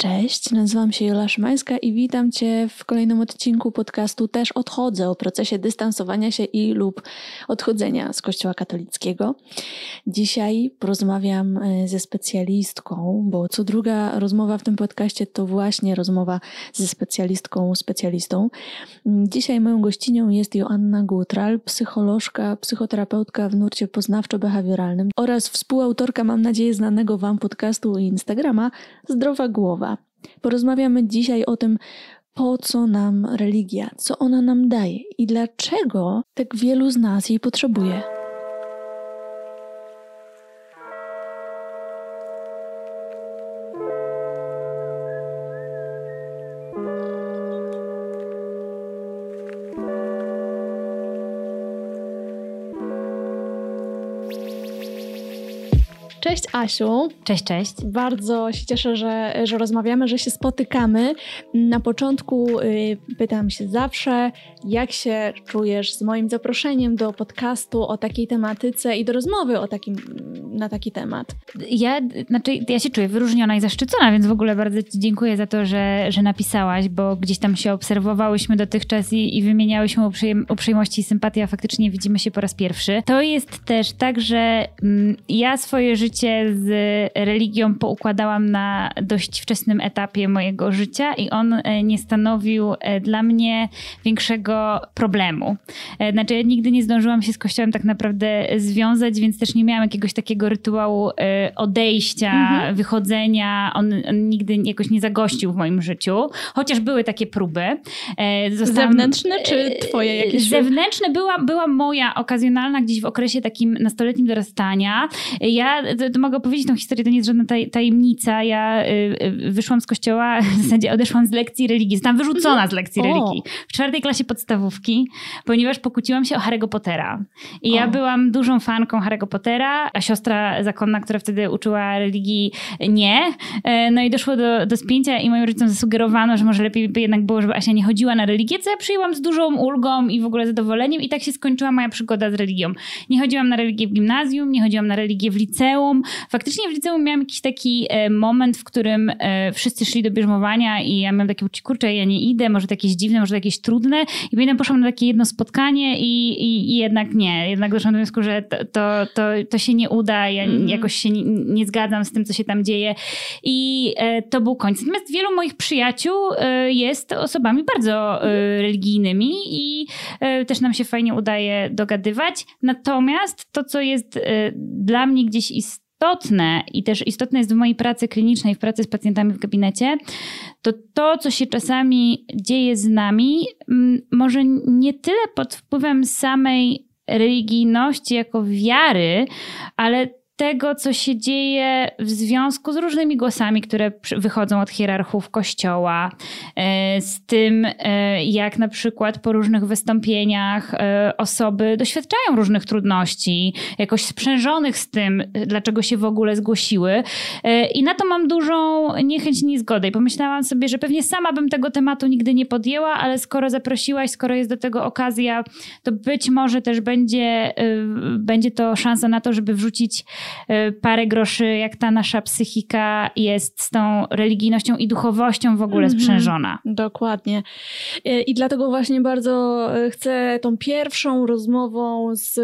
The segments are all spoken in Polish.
Cześć, nazywam się Jola Szymańska i witam Cię w kolejnym odcinku podcastu Też odchodzę o procesie dystansowania się i lub odchodzenia z Kościoła katolickiego. Dzisiaj porozmawiam e, ze specjalistką, bo co druga rozmowa w tym podcaście to właśnie rozmowa ze specjalistką, specjalistą. Dzisiaj moją gościnią jest Joanna Gutral, psycholożka, psychoterapeutka w nurcie poznawczo-behawioralnym oraz współautorka, mam nadzieję, znanego Wam podcastu i Instagrama Zdrowa Głowa. Porozmawiamy dzisiaj o tym, po co nam religia, co ona nam daje i dlaczego tak wielu z nas jej potrzebuje. Asiu. Cześć, cześć. Bardzo się cieszę, że, że rozmawiamy, że się spotykamy. Na początku y, pytam się zawsze, jak się czujesz z moim zaproszeniem do podcastu o takiej tematyce i do rozmowy o takim, na taki temat. Ja, znaczy, ja się czuję wyróżniona i zaszczycona, więc w ogóle bardzo Ci dziękuję za to, że, że napisałaś, bo gdzieś tam się obserwowałyśmy dotychczas i, i wymieniałyśmy uprzejm uprzejmości i sympatii, a faktycznie widzimy się po raz pierwszy. To jest też tak, że mm, ja swoje życie z religią poukładałam na dość wczesnym etapie mojego życia i on e, nie stanowił e, dla mnie większego problemu. E, znaczy, ja nigdy nie zdążyłam się z kościołem tak naprawdę związać, więc też nie miałam jakiegoś takiego rytuału odejścia, mhm. wychodzenia. On, on, nigdy jakoś nie zagościł w moim życiu, chociaż były takie próby. Zostałam... Zewnętrzne czy twoje jakieś? Zewnętrzne była, była moja okazjonalna gdzieś w okresie takim nastoletnim dorastania. Ja to mogę opowiedzieć tą historię, to nie jest żadna taj, tajemnica. Ja y, y, wyszłam z kościoła, w zasadzie odeszłam z lekcji religii. Zostałam wyrzucona z lekcji mhm. religii w czwartej klasie podstawówki, ponieważ pokłóciłam się o Harry'ego Pottera. I ja byłam dużą fanką Harry'ego Pottera, a siostra zakonna, która wtedy uczyła religii, nie. E, no i doszło do, do spięcia i moim rodzicom zasugerowano, że może lepiej by jednak było, żeby Asia nie chodziła na religię, co ja przyjęłam z dużą ulgą i w ogóle zadowoleniem i tak się skończyła moja przygoda z religią. Nie chodziłam na religię w gimnazjum, nie chodziłam na religię w liceum, Faktycznie w liceum miałam jakiś taki e, moment, w którym e, wszyscy szli do bierzmowania i ja miałam takie poczucie, kurczę, ja nie idę, może to jakieś dziwne, może to jakieś trudne. I pamiętam, poszłam na takie jedno spotkanie i, i, i jednak nie. Jednak doszłam do wniosku, że to, to, to, to się nie uda, ja mm. jakoś się nie, nie, zgadzam z tym, co się tam dzieje. I e, to był koniec. Natomiast wielu moich przyjaciół jest osobami bardzo religijnymi i też nam się fajnie udaje dogadywać. Natomiast to, co jest dla mnie gdzieś istotne, istotne i też istotne jest w mojej pracy klinicznej, w pracy z pacjentami w gabinecie, to to, co się czasami dzieje z nami, może nie tyle pod wpływem samej religijności jako wiary, ale tego, co się dzieje w związku z różnymi głosami, które wychodzą od hierarchów kościoła, e, z tym, e, jak na przykład po różnych wystąpieniach e, osoby doświadczają różnych trudności, jakoś sprzężonych z tym, dlaczego się w ogóle zgłosiły. I na to mam dużą niechęć, niezgodę. I pomyślałam sobie, że pewnie sama bym tego tematu nigdy nie podjęła, ale skoro zaprosiłaś, skoro jest do tego okazja, to być może też będzie, będzie to szansa na to, żeby wrzucić parę groszy, jak ta nasza psychika jest z tą religijnością i duchowością w ogóle mhm. sprzężona. Dokładnie. Y, I dlatego właśnie bardzo y, chcę tą pierwszą rozmową z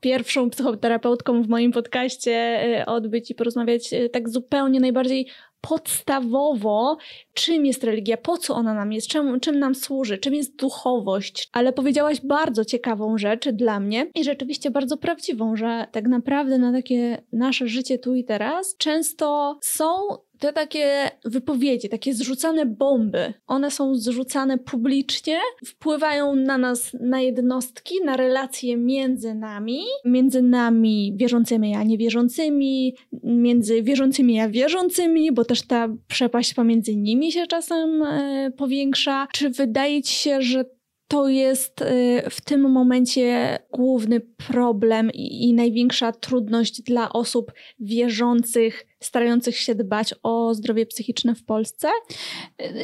pierwszą psychoterapeutką w moim podcaście odbyć i porozmawiać tak zupełnie najbardziej podstawowo, czym jest religia, po co ona nam jest, czym, czym nam służy, czym jest duchowość. Ale powiedziałaś bardzo ciekawą rzecz dla mnie i rzeczywiście bardzo prawdziwą, że tak naprawdę na takie nasze życie tu i teraz często są te takie wypowiedzi, takie zrzucane bomby, one są zrzucane publicznie, wpływają na nas, na jednostki, na relacje między nami, między nami wierzącymi a niewierzącymi, między wierzącymi a wierzącymi, bo też ta przepaść pomiędzy nimi się czasem e, powiększa. Czy wydaje ci się, że to jest e, w tym momencie główny problem i, i największa trudność dla osób wierzących starających się dbać o zdrowie psychiczne w Polsce?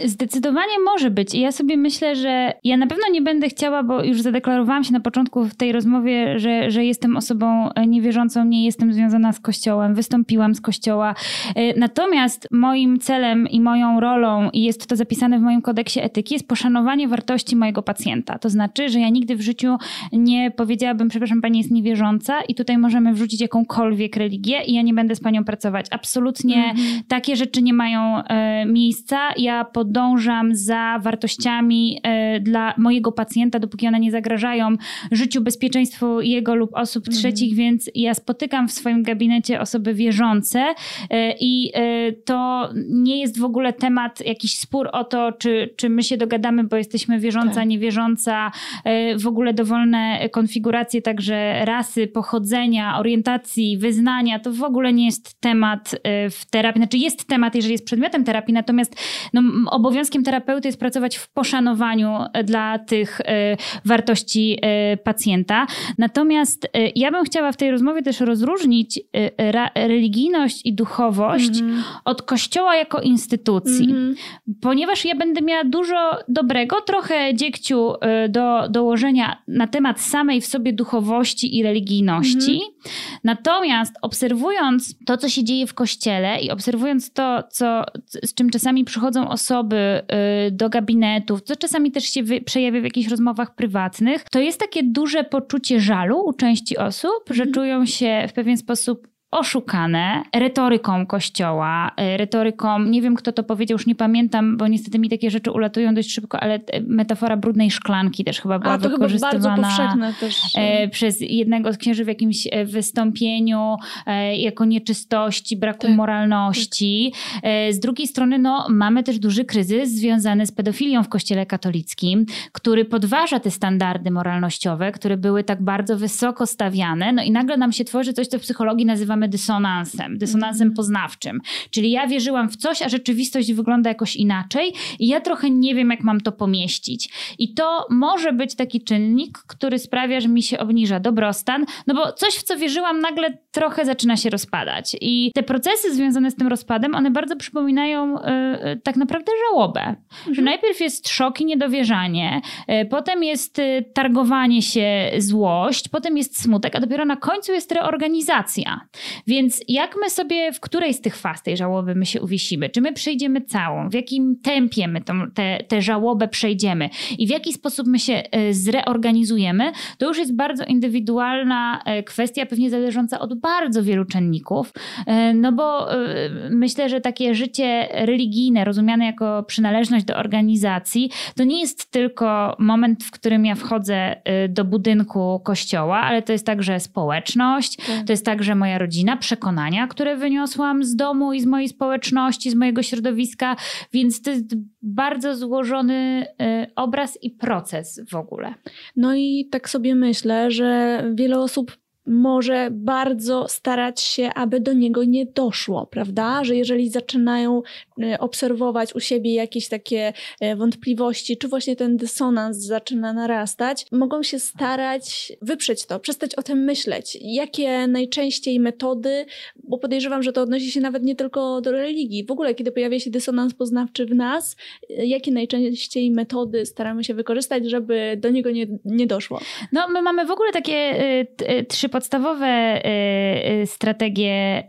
Zdecydowanie może być. I ja sobie myślę, że ja na pewno nie będę chciała, bo już zadeklarowałam się na początku w tej rozmowie, że, że jestem osobą niewierzącą, nie jestem związana z Kościołem, wystąpiłam z Kościoła. Natomiast moim celem i moją rolą, i jest to zapisane w moim kodeksie etyki, jest poszanowanie wartości mojego pacjenta. To znaczy, że ja nigdy w życiu nie powiedziałabym, przepraszam, pani jest niewierząca i tutaj możemy wrzucić jakąkolwiek religię i ja nie będę z panią pracować. Absolutnie mm -hmm. takie rzeczy nie mają e, miejsca. Ja podążam za wartościami e, dla mojego pacjenta, dopóki one nie zagrażają życiu, bezpieczeństwu jego lub osób -hmm. trzecich, więc ja spotykam w swoim gabinecie osoby wierzące e, i e, to nie jest w ogóle temat, jakiś spór o to, czy, czy my się dogadamy, bo jesteśmy wierząca, tak. niewierząca, e, w ogóle dowolne konfiguracje także rasy, pochodzenia, orientacji, wyznania, to w ogóle nie jest temat e, w terapii. Znaczy jest temat, jeżeli jest przedmiotem terapii, natomiast no, obowiązkiem terapeuty jest pracować w poszanowaniu e, dla tych wartości pacjenta. Natomiast ja bym chciała w tej rozmowie też rozróżnić religijność i duchowość mm -hmm. od kościoła jako instytucji. Mm -hmm. Ponieważ ja będę miała dużo dobrego, trochę dziegciu do dołożenia na temat samej w sobie duchowości i religijności. Mhm. Natomiast obserwując to, co się dzieje w kościele i obserwując to, co, z czym czasami przychodzą osoby y, do gabinetów, co czasami też się przejawia w jakichś rozmowach prywatnych, to jest takie duże poczucie żalu u części osób, że mhm. czują się w pewien sposób oszukane retoryką kościoła, e, retoryką, nie wiem kto to powiedział, już nie pamiętam, bo niestety mi takie rzeczy ulatują dość szybko, ale metafora brudnej szklanki też chyba była A, to wykorzystywana chyba też. E, przez jednego z księży w jakimś wystąpieniu jako nieczystości, braku tak. moralności. Z drugiej strony no, mamy też duży kryzys związany z pedofilią w kościele katolickim, który podważa te standardy moralnościowe, które były tak bardzo wysoko stawiane, no i nagle nam się tworzy coś, co w psychologii nazywamy nazywamy dysonansem, dysonansem mm. poznawczym. Czyli ja wierzyłam w coś, a rzeczywistość wygląda jakoś inaczej i ja trochę nie wiem, jak mam to pomieścić. I to może być taki czynnik, który sprawia, że mi się obniża dobrostan, no bo coś, w co wierzyłam, nagle trochę zaczyna się rozpadać. I te procesy związane z tym rozpadem, one bardzo przypominają yy, tak naprawdę żałobę. Mm. Że mhm. najpierw jest szok i niedowierzanie, yy, potem jest targowanie się, złość, potem jest smutek, a dopiero na końcu jest reorganizacja. Więc jak my sobie, w której z tych faz tej żałoby my się uwiesimy? Czy my przejdziemy całą? W jakim tempie my tą, te, te żałobę przejdziemy? I w jaki sposób my się e, zreorganizujemy? To już jest bardzo indywidualna e, kwestia, pewnie zależąca od bardzo wielu czynników. E, no bo myślę, że takie życie religijne, rozumiane jako przynależność do organizacji, to nie jest tylko moment, w którym ja wchodzę do budynku kościoła, ale to jest także społeczność, tak. to jest także moja rodzina rodzina, przekonania, które wyniosłam z domu i z mojej społeczności, z mojego środowiska, więc to jest bardzo złożony y, obraz i proces w ogóle. No i tak sobie myślę, że wiele osób może bardzo starać się, aby do niego nie doszło, prawda? Że jeżeli zaczynają e, obserwować u siebie jakieś takie e, wątpliwości, czy właśnie ten dysonans zaczyna narastać, mogą się starać wyprzeć to, przestać o tym myśleć. Jakie najczęściej metody, bo podejrzewam, że to odnosi się nawet nie tylko do religii. W ogóle, kiedy pojawia się dysonans poznawczy w nas, e, jakie najczęściej metody staramy się wykorzystać, żeby do niego nie, nie doszło? No, my mamy w ogóle takie y, y, trzy podstawowe y, y, strategie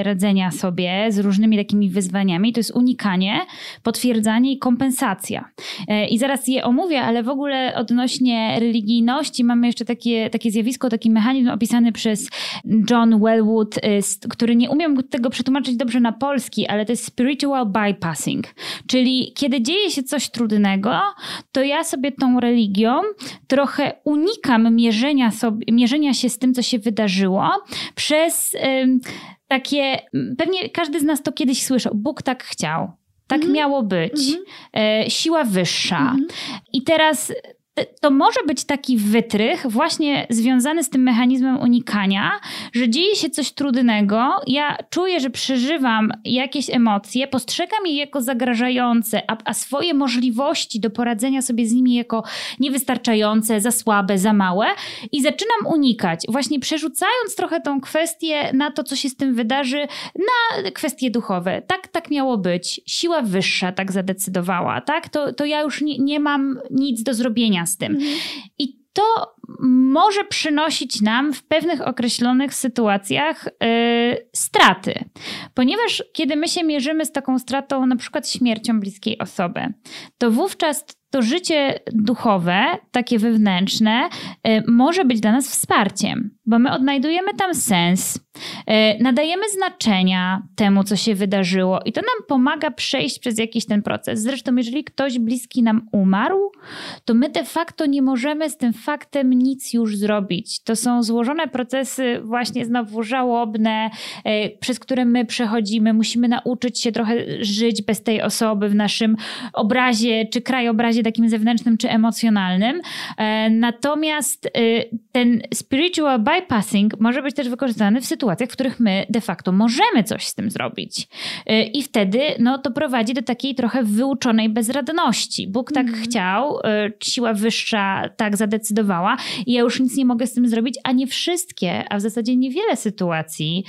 y, radzenia sobie z różnymi takimi wyzwaniami to jest unikanie, potwierdzanie i kompensacja. I zaraz je omówię, ale w ogóle odnośnie religijności mamy jeszcze takie, takie zjawisko, taki mechanizm opisany przez John Wellwood, który nie umiem tego przetłumaczyć dobrze na polski, ale to jest spiritual bypassing. Czyli kiedy dzieje się coś trudnego, to ja sobie tą religią trochę unikam mierzenia, sobie, mierzenia się z tym, co się wydarzyło, przez takie, pewnie każdy z nas to kiedyś słyszał, Bóg tak chciał. Tak mm -hmm. miało być. Mm -hmm. siła wyższa. Mm -hmm. I teraz to może być taki wytrych właśnie związany z tym mechanizmem unikania, że dzieje się coś trudnego, ja czuję, że przeżywam jakieś emocje, postrzegam je jako zagrażające, a, a swoje możliwości do poradzenia sobie z nimi jako niewystarczające, za słabe, za małe i zaczynam unikać, właśnie przerzucając trochę tą kwestię na to, co się z tym wydarzy, na kwestie duchowe. Tak, tak miało być. Siła wyższa tak zadecydowała, tak? To, to ja już nie, nie mam nic do zrobienia z tym. Mhm. I to może przynosić nam w pewnych określonych sytuacjach yy, straty. Ponieważ kiedy my się mierzymy z taką stratą, na przykład śmiercią bliskiej osoby, to wówczas to życie duchowe, takie wewnętrzne, y, może być dla nas wsparciem, bo my odnajdujemy tam sens, y, nadajemy znaczenia temu, co się wydarzyło, i to nam pomaga przejść przez jakiś ten proces. Zresztą, jeżeli ktoś bliski nam umarł, to my de facto nie możemy z tym faktem nic już zrobić. To są złożone procesy, właśnie znowu żałobne, y, przez które my przechodzimy. Musimy nauczyć się trochę żyć bez tej osoby w naszym obrazie czy krajobrazie takim zewnętrznym czy emocjonalnym. E, natomiast y, ten spiritual bypassing może być też wykorzystany w sytuacjach, w których my de facto możemy coś z tym zrobić. E, I wtedy no, to prowadzi do takiej trochę wyuczonej bezradności. Bóg tak mm. chciał, e, siła wyższa tak zadecydowała i ja już nic nie mogę z tym zrobić, a nie wszystkie, a w zasadzie niewiele sytuacji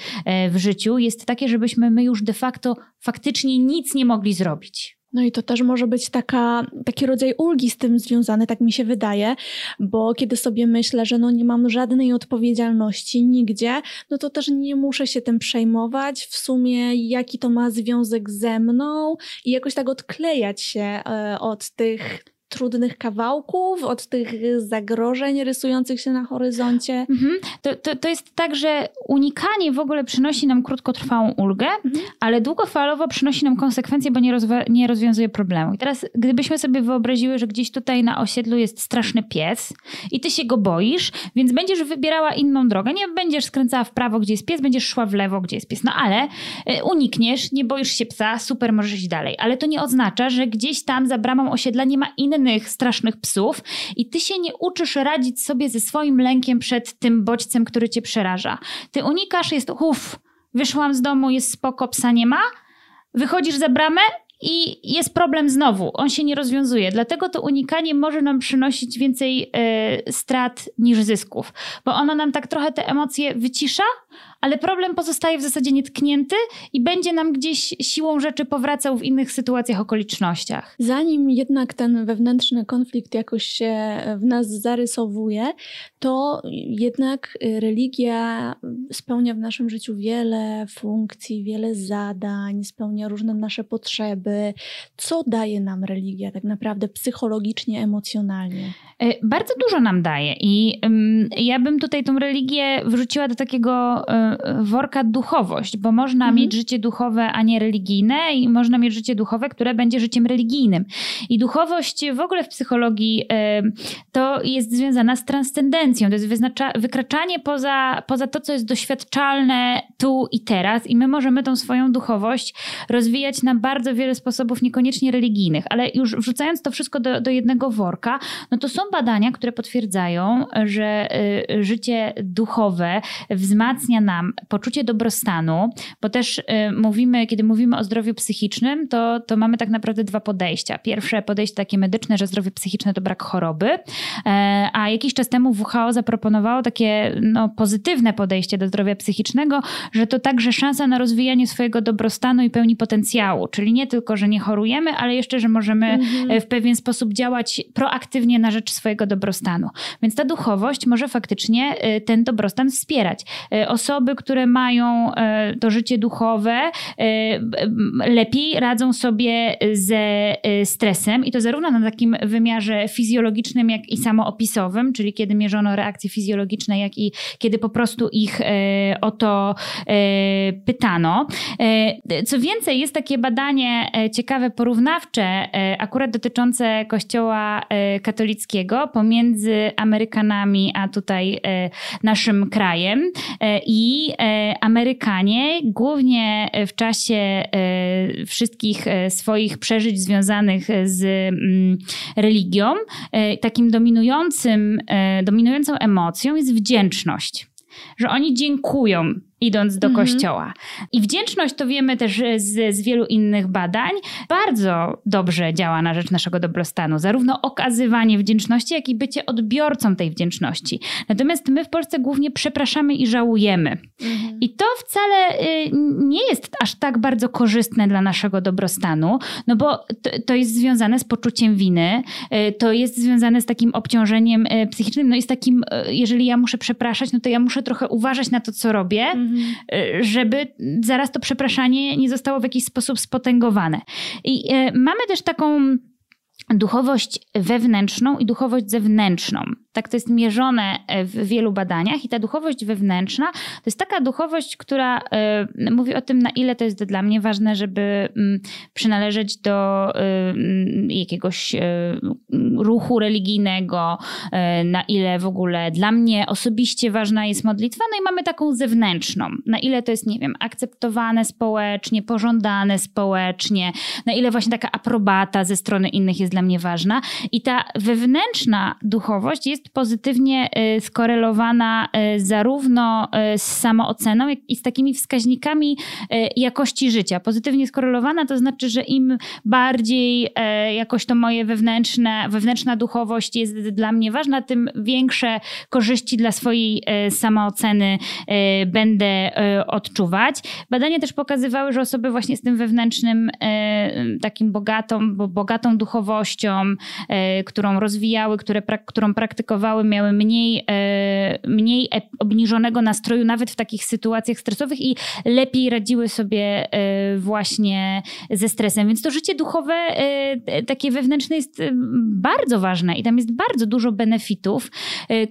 w życiu jest takie, żebyśmy my już de facto faktycznie nic nie mogli zrobić. No i to też może być taka, taki rodzaj ulgi z tym związany, tak mi się wydaje, bo kiedy sobie myślę, że no nie mam żadnej odpowiedzialności nigdzie, no to też nie muszę się tym przejmować. W sumie jaki to ma związek ze mną i jakoś tak odklejać się e, od tych trudnych kawałków, od tych zagrożeń rysujących się na horyzoncie. Mhm. To, to, to jest tak, że unikanie w ogóle przynosi nam krótkotrwałą ulgę, mhm. ale długofalowo przynosi nam konsekwencje, bo nie, rozwa- nie rozwiązuje problemu. I teraz, gdybyśmy sobie wyobraziły, że gdzieś tutaj na osiedlu jest straszny pies i ty się go boisz, więc będziesz wybierała inną drogę. Nie będziesz skręcała w prawo, gdzie jest pies, będziesz szła w lewo, gdzie jest pies. No ale y, unikniesz, nie boisz się psa, super, możesz iść dalej. Ale to nie oznacza, że gdzieś tam za bramą osiedla nie ma innych innych strasznych psów i ty się nie uczysz radzić sobie ze swoim lękiem przed tym bodźcem, który cię przeraża. Ty unikasz, jest uff, wyszłam z domu, jest spoko, psa nie ma, wychodzisz za bramę i jest problem znowu, on się nie rozwiązuje. Dlatego to unikanie może nam przynosić więcej y, strat niż zysków, bo ono nam tak trochę te emocje wycisza, ale problem pozostaje w zasadzie nietknięty i będzie nam gdzieś siłą rzeczy powracał w innych sytuacjach, okolicznościach. Zanim jednak ten wewnętrzny konflikt jakoś się w nas zarysowuje, to jednak religia spełnia w naszym życiu wiele funkcji, wiele zadań, spełnia różne nasze potrzeby. Co daje nam religia tak naprawdę psychologicznie, emocjonalnie? E, bardzo dużo nam daje i ja bym tutaj tą religię wrzuciła do takiego e, worka duchowość, bo można mhm. mieć życie duchowe, a nie religijne i można mieć życie duchowe, które będzie życiem religijnym. I duchowość w ogóle w psychologii to jest związana z transcendencją, to jest wykraczanie poza, poza to, co jest doświadczalne tu i teraz i my możemy tą swoją duchowość rozwijać na bardzo wiele sposobów, niekoniecznie religijnych, ale już wrzucając to wszystko do, do jednego worka, no to są badania, które potwierdzają, że y, życie duchowe wzmacnia nam poczucie dobrostanu, bo też y, mówimy, kiedy mówimy o zdrowiu psychicznym, to, to mamy tak naprawdę dwa podejścia. Pierwsze podejście takie medyczne, że zdrowie psychiczne to brak choroby, e, a jakiś czas temu WHO zaproponowało takie no, pozytywne podejście do zdrowia psychicznego, że to także szansa na rozwijanie swojego dobrostanu i pełni potencjału, czyli nie tylko, że nie chorujemy, ale jeszcze, że możemy mhm. w pewien sposób działać proaktywnie na rzecz swojego dobrostanu. Więc ta duchowość może faktycznie y, ten dobrostan wspierać. Y, osoby, które mają e, to życie duchowe, lepiej radzą sobie ze stresem i to zarówno na takim wymiarze fizjologicznym, jak i samoopisowym, czyli kiedy mierzono reakcje fizjologiczne, jak i kiedy po prostu ich o to pytano. Co więcej, jest takie badanie ciekawe, porównawcze, akurat dotyczące Kościoła katolickiego pomiędzy Amerykanami a tutaj naszym krajem i I Amerykanie, głównie w czasie wszystkich swoich przeżyć związanych z mm, religią, takim dominującym, dominującą emocją jest wdzięczność. Że oni dziękują idąc do mhm. kościoła. I wdzięczność, to wiemy też z, z wielu innych badań, bardzo dobrze działa na rzecz naszego dobrostanu. Zarówno okazywanie wdzięczności, jak i bycie odbiorcą tej wdzięczności. Natomiast my w Polsce głównie przepraszamy i żałujemy. Mhm. I to wcale y, nie jest aż tak bardzo korzystne dla naszego dobrostanu, no bo to, to jest związane z poczuciem winy, y, to jest związane z takim obciążeniem y, psychicznym, no i z takim, jeżeli ja muszę przepraszać, no to ja muszę trochę uważać na to, co robię, mhm Y, żeby zaraz to przepraszanie nie zostało w jakiś sposób spotęgowane. I y, mamy też taką duchowość wewnętrzną i duchowość zewnętrzną. Tak to jest mierzone e, w wielu badaniach i ta duchowość wewnętrzna to jest taka duchowość, która y, mówi o tym, na ile to jest dla mnie ważne, żeby y, przynależeć do y, jakiegoś ruchu religijnego, na ile w ogóle dla mnie osobiście ważna jest modlitwa. No i mamy taką zewnętrzną, na ile to jest, nie wiem, akceptowane społecznie, pożądane społecznie, na ile właśnie taka aprobata ze strony innych jest dla mnie ważna. I ta wewnętrzna duchowość jest jest pozytywnie y, skorelowana y, zarówno y, z samooceną, jak i z takimi wskaźnikami jakości życia. Pozytywnie skorelowana to znaczy, że im bardziej jakoś to moje wewnętrzne, wewnętrzna duchowość jest dla mnie ważna, tym większe korzyści dla swojej samooceny będę odczuwać. Badania też pokazywały, że osoby właśnie z tym wewnętrznym, takim bogatą, bogatą duchowością, którą rozwijały, które, którą praktykowały, miały mniej, e, mniej e, obniżonego nastroju, nawet w takich sytuacjach stresowych i lepiej radziły sobie e, właśnie ze stresem. Więc to życie duchowe, takie wewnętrzne jest bardzo ważne i tam jest bardzo dużo benefitów,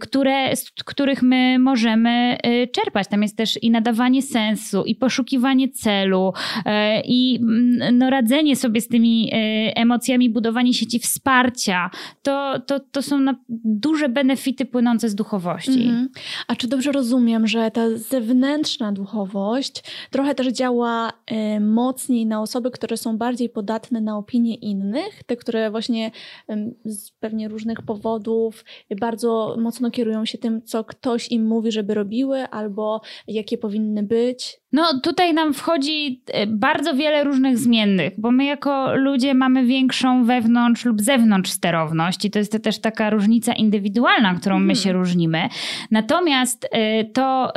które, z których my możemy czerpać. Tam jest też i nadawanie sensu, i poszukiwanie celu, i mm, no, radzenie sobie z tymi emocjami, budowanie sieci wsparcia. To, to, to są duże benefity płynące z duchowości. Mhm. A czy dobrze rozumiem, że ta zewnętrzna duchowość trochę też działa y, mocniej na osoby, które są bardziej podatne na opinie innych, te, które właśnie y, z pewnie różnych powodów bardzo mocno kierują się tym, co ktoś im mówi, żeby robiły, albo jakie powinny być? No tutaj nam wchodzi e, bardzo wiele różnych zmiennych, bo my jako ludzie mamy większą wewnątrz lub zewnątrz sterowność i to jest też taka różnica indywidualna, którą my się mhm. różnimy. Natomiast e, to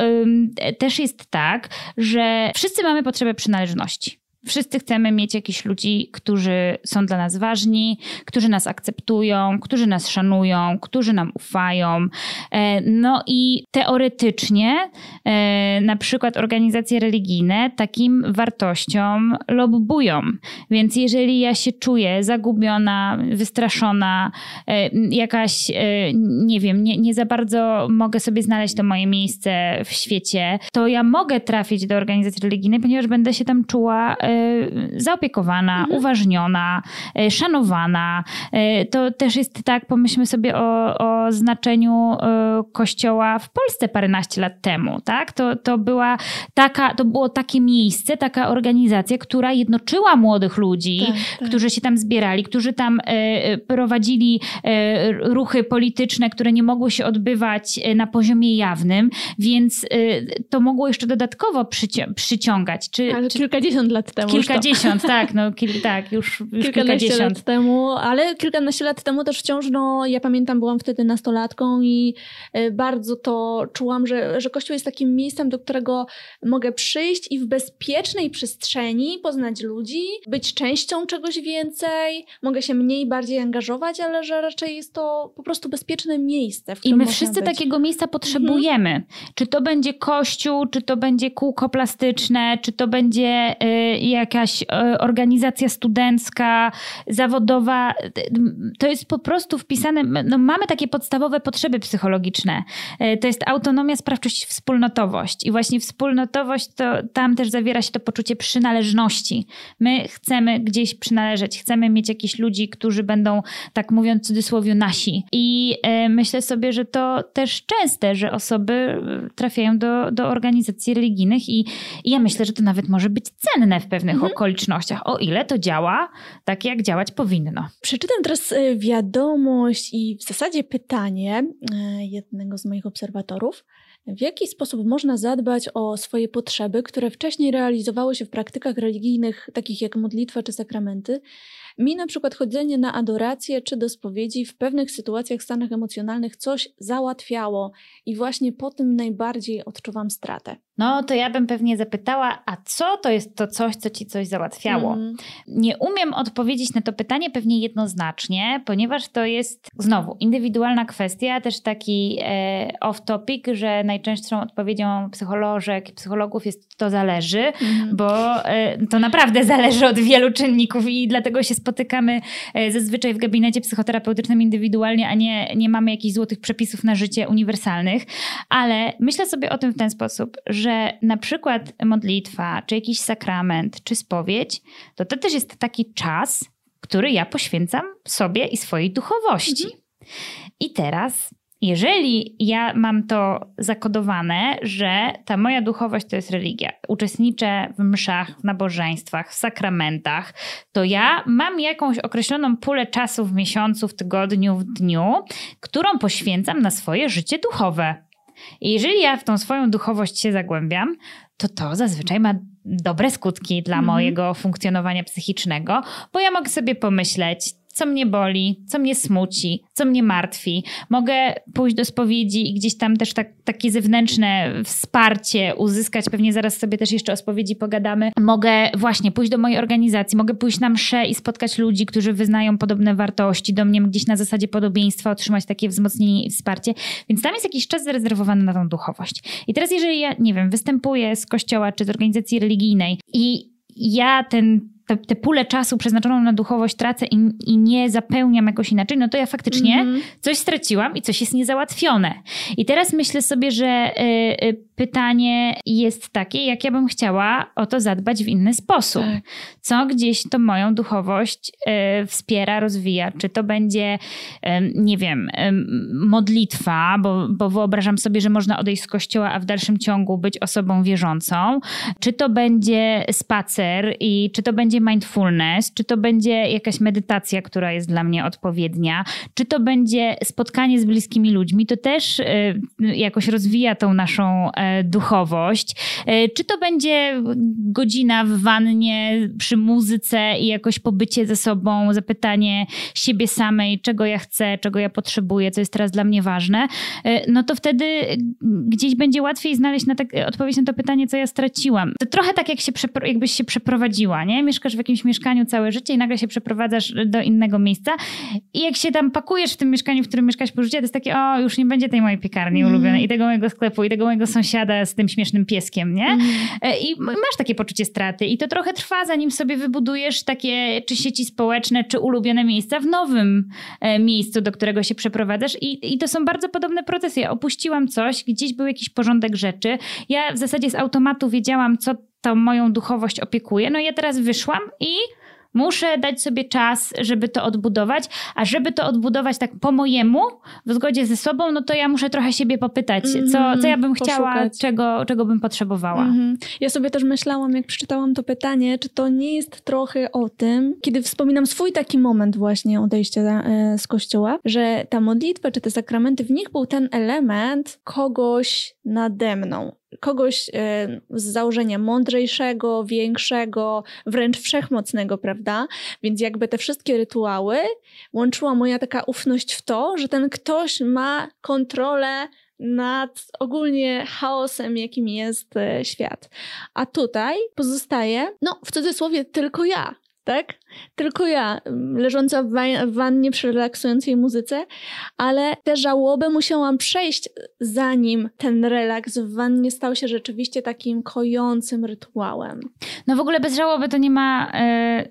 też jest tak, że wszyscy mamy potrzebę przynależności. Wszyscy chcemy mieć jakichś ludzi, którzy są dla nas ważni, którzy nas akceptują, którzy nas szanują, którzy nam ufają. E, no i teoretycznie e, na przykład organizacje religijne takim wartościom lobbują. Więc jeżeli ja się czuję zagubiona, wystraszona, e, jakaś, nie wiem, nie, nie za bardzo mogę sobie znaleźć to moje miejsce w świecie, to ja mogę trafić do organizacji religijnej, ponieważ będę się tam czuła zaopiekowana, mhm. uważniona, e, szanowana. E, to też jest tak, pomyślmy sobie o, o znaczeniu e, kościoła w Polsce paręnaście lat temu, tak? To, to była taka, to było takie miejsce, taka organizacja, która jednoczyła młodych ludzi, tak, tak. którzy się tam zbierali, którzy tam prowadzili ruchy polityczne, które nie mogły się odbywać na poziomie jawnym, więc to mogło jeszcze dodatkowo przyci przyciągać. Czy, Ale czy... kilkadziesiąt lat temu. Kilkadziesiąt, tak, no kil, tak, już, już kilkadziesiąt. lat temu, ale kilkanaście lat temu też wciąż, no ja pamiętam, byłam wtedy nastolatką i e, bardzo to czułam, że, że Kościół jest takim miejscem, do którego mogę przyjść i w bezpiecznej przestrzeni poznać ludzi, być częścią czegoś więcej, mogę się mniej, bardziej angażować, ale że raczej jest to po prostu bezpieczne miejsce. I my wszyscy być. takiego miejsca potrzebujemy. Mhm. Czy to będzie kościół, czy to będzie kółko plastyczne, czy to będzie y, jakaś e, organizacja studencka, zawodowa. To jest po prostu wpisane, no mamy takie podstawowe potrzeby psychologiczne. E, to jest autonomia, sprawczość, wspólnotowość. I właśnie wspólnotowość, to tam też zawiera się to poczucie przynależności. My chcemy gdzieś przynależeć, chcemy mieć jakichś ludzi, którzy będą, tak mówiąc w cudzysłowie, nasi. I e, myślę sobie, że to też częste, że osoby trafiają do, do organizacji religijnych i, i ja myślę, że to nawet może być cenne w pewnych mhm. okolicznościach, o ile to działa tak, jak działać powinno. Przeczytam teraz e, wiadomość i w zasadzie pytanie e, jednego z moich obserwatorów. W jaki sposób można zadbać o swoje potrzeby, które wcześniej realizowały się w praktykach religijnych, takich jak modlitwa czy sakramenty, mi na przykład chodzenie na adorację czy do spowiedzi w pewnych sytuacjach, stanach emocjonalnych coś załatwiało i właśnie po tym najbardziej odczuwam stratę. No to ja bym pewnie zapytała, a co to jest to coś, co ci coś załatwiało? Mm. Nie umiem odpowiedzieć na to pytanie pewnie jednoznacznie, ponieważ to jest znowu indywidualna kwestia, też taki e, off-topic, że najczęstszą odpowiedzią psycholożek, psychologów jest to zależy, mm. bo e, to naprawdę zależy od wielu czynników i dlatego się spotykamy e, zazwyczaj w gabinecie psychoterapeutycznym indywidualnie, a nie, nie mamy jakichś złotych przepisów na życie uniwersalnych. Ale myślę sobie o tym w ten sposób, że na przykład modlitwa, czy jakiś sakrament, czy spowiedź, to to też jest taki czas, który ja poświęcam sobie i swojej duchowości. Mhm. I teraz jeżeli ja mam to zakodowane, że ta moja duchowość to jest religia, uczestniczę w mszach, w nabożeństwach, w sakramentach, to ja mam jakąś określoną pulę czasu w miesiącu, w tygodniu, w dniu, którą poświęcam na swoje życie duchowe. I jeżeli ja w tą swoją duchowość się zagłębiam, to to zazwyczaj ma dobre skutki dla mm. mojego funkcjonowania psychicznego, bo ja mogę sobie pomyśleć, co mnie boli, co mnie smuci, co mnie martwi. Mogę pójść do spowiedzi i gdzieś tam też tak, takie zewnętrzne wsparcie uzyskać. Pewnie zaraz sobie też jeszcze o spowiedzi pogadamy. Mogę właśnie pójść do mojej organizacji, mogę pójść na mszę i spotkać ludzi, którzy wyznają podobne wartości do mnie, gdzieś na zasadzie podobieństwa, otrzymać takie wzmocnienie i wsparcie. Więc tam jest jakiś czas zarezerwowany na tą duchowość. I teraz, jeżeli ja, nie wiem, występuję z kościoła czy z organizacji religijnej i ja ten te, te pulę czasu przeznaczoną na duchowość tracę i, i nie zapełniam jakoś inaczej, no to ja faktycznie mm -hmm. coś straciłam i coś jest niezałatwione. I teraz myślę sobie, że y, y, pytanie jest takie, jak ja bym chciała o to zadbać w inny sposób. Tak. Co gdzieś to moją duchowość y, wspiera, rozwija. Czy to będzie, nie wiem, modlitwa, bo, bo wyobrażam sobie, że można odejść z kościoła, a w dalszym ciągu być osobą wierzącą. Czy to będzie spacer i czy to będzie będzie mindfulness, czy to będzie jakaś medytacja, która jest dla mnie odpowiednia, czy to będzie spotkanie z bliskimi ludźmi, to też e, jakoś rozwija tą naszą e, duchowość. E, czy to będzie godzina w wannie przy muzyce i jakoś pobycie ze sobą, zapytanie siebie samej, czego ja chcę, czego ja potrzebuję, co jest teraz dla mnie ważne, no to wtedy gdzieś będzie łatwiej znaleźć na tak, odpowiedź na to pytanie, co ja straciłam. To trochę tak, jak się, jakbyś się przeprowadziła, nie? Mieszkasz mieszkasz w jakimś mieszkaniu całe życie i nagle się przeprowadzasz do innego miejsca i jak się tam pakujesz w tym mieszkaniu, w którym mieszkasz po życie, to jest takie, o, już nie będzie tej mojej piekarni mm. ulubionej i tego mojego sklepu i tego mojego sąsiada z tym śmiesznym pieskiem, nie? Mm. I masz takie poczucie straty i to trochę trwa, zanim sobie wybudujesz takie czy sieci społeczne, czy ulubione miejsca w nowym e, miejscu, do którego się przeprowadzasz i, i to są bardzo podobne procesy. Ja opuściłam coś, gdzieś był jakiś porządek rzeczy. Ja w zasadzie z automatu wiedziałam, co tą moją duchowość opiekuje. No ja teraz wyszłam i Muszę dać sobie czas, żeby to odbudować, a żeby to odbudować tak po mojemu, w zgodzie ze sobą, no to ja muszę trochę siebie popytać, co, mhm, co ja bym chciała, czego, czego bym potrzebowała. -hmm. Ja sobie też myślałam, jak przeczytałam to pytanie, czy to nie jest trochę o tym, kiedy wspominam swój taki moment właśnie odejścia e, z kościoła, że ta modlitwa czy te sakramenty, w nich był ten element kogoś nade mną kogoś e, z założenia mądrzejszego, większego, wręcz wszechmocnego, prawda? Więc jakby te wszystkie rytuały łączyła moja taka ufność w to, że ten ktoś ma kontrolę nad ogólnie chaosem, jakim jest e, świat. A tutaj pozostaje, no w cudzysłowie, tylko ja tak? Tylko ja, leżąca w, wa- w wannie przy relaksującej muzyce, ale tę żałobę musiałam przejść, zanim ten relaks w wannie stał się rzeczywiście takim kojącym rytuałem. No w ogóle bez żałoby to nie ma, e,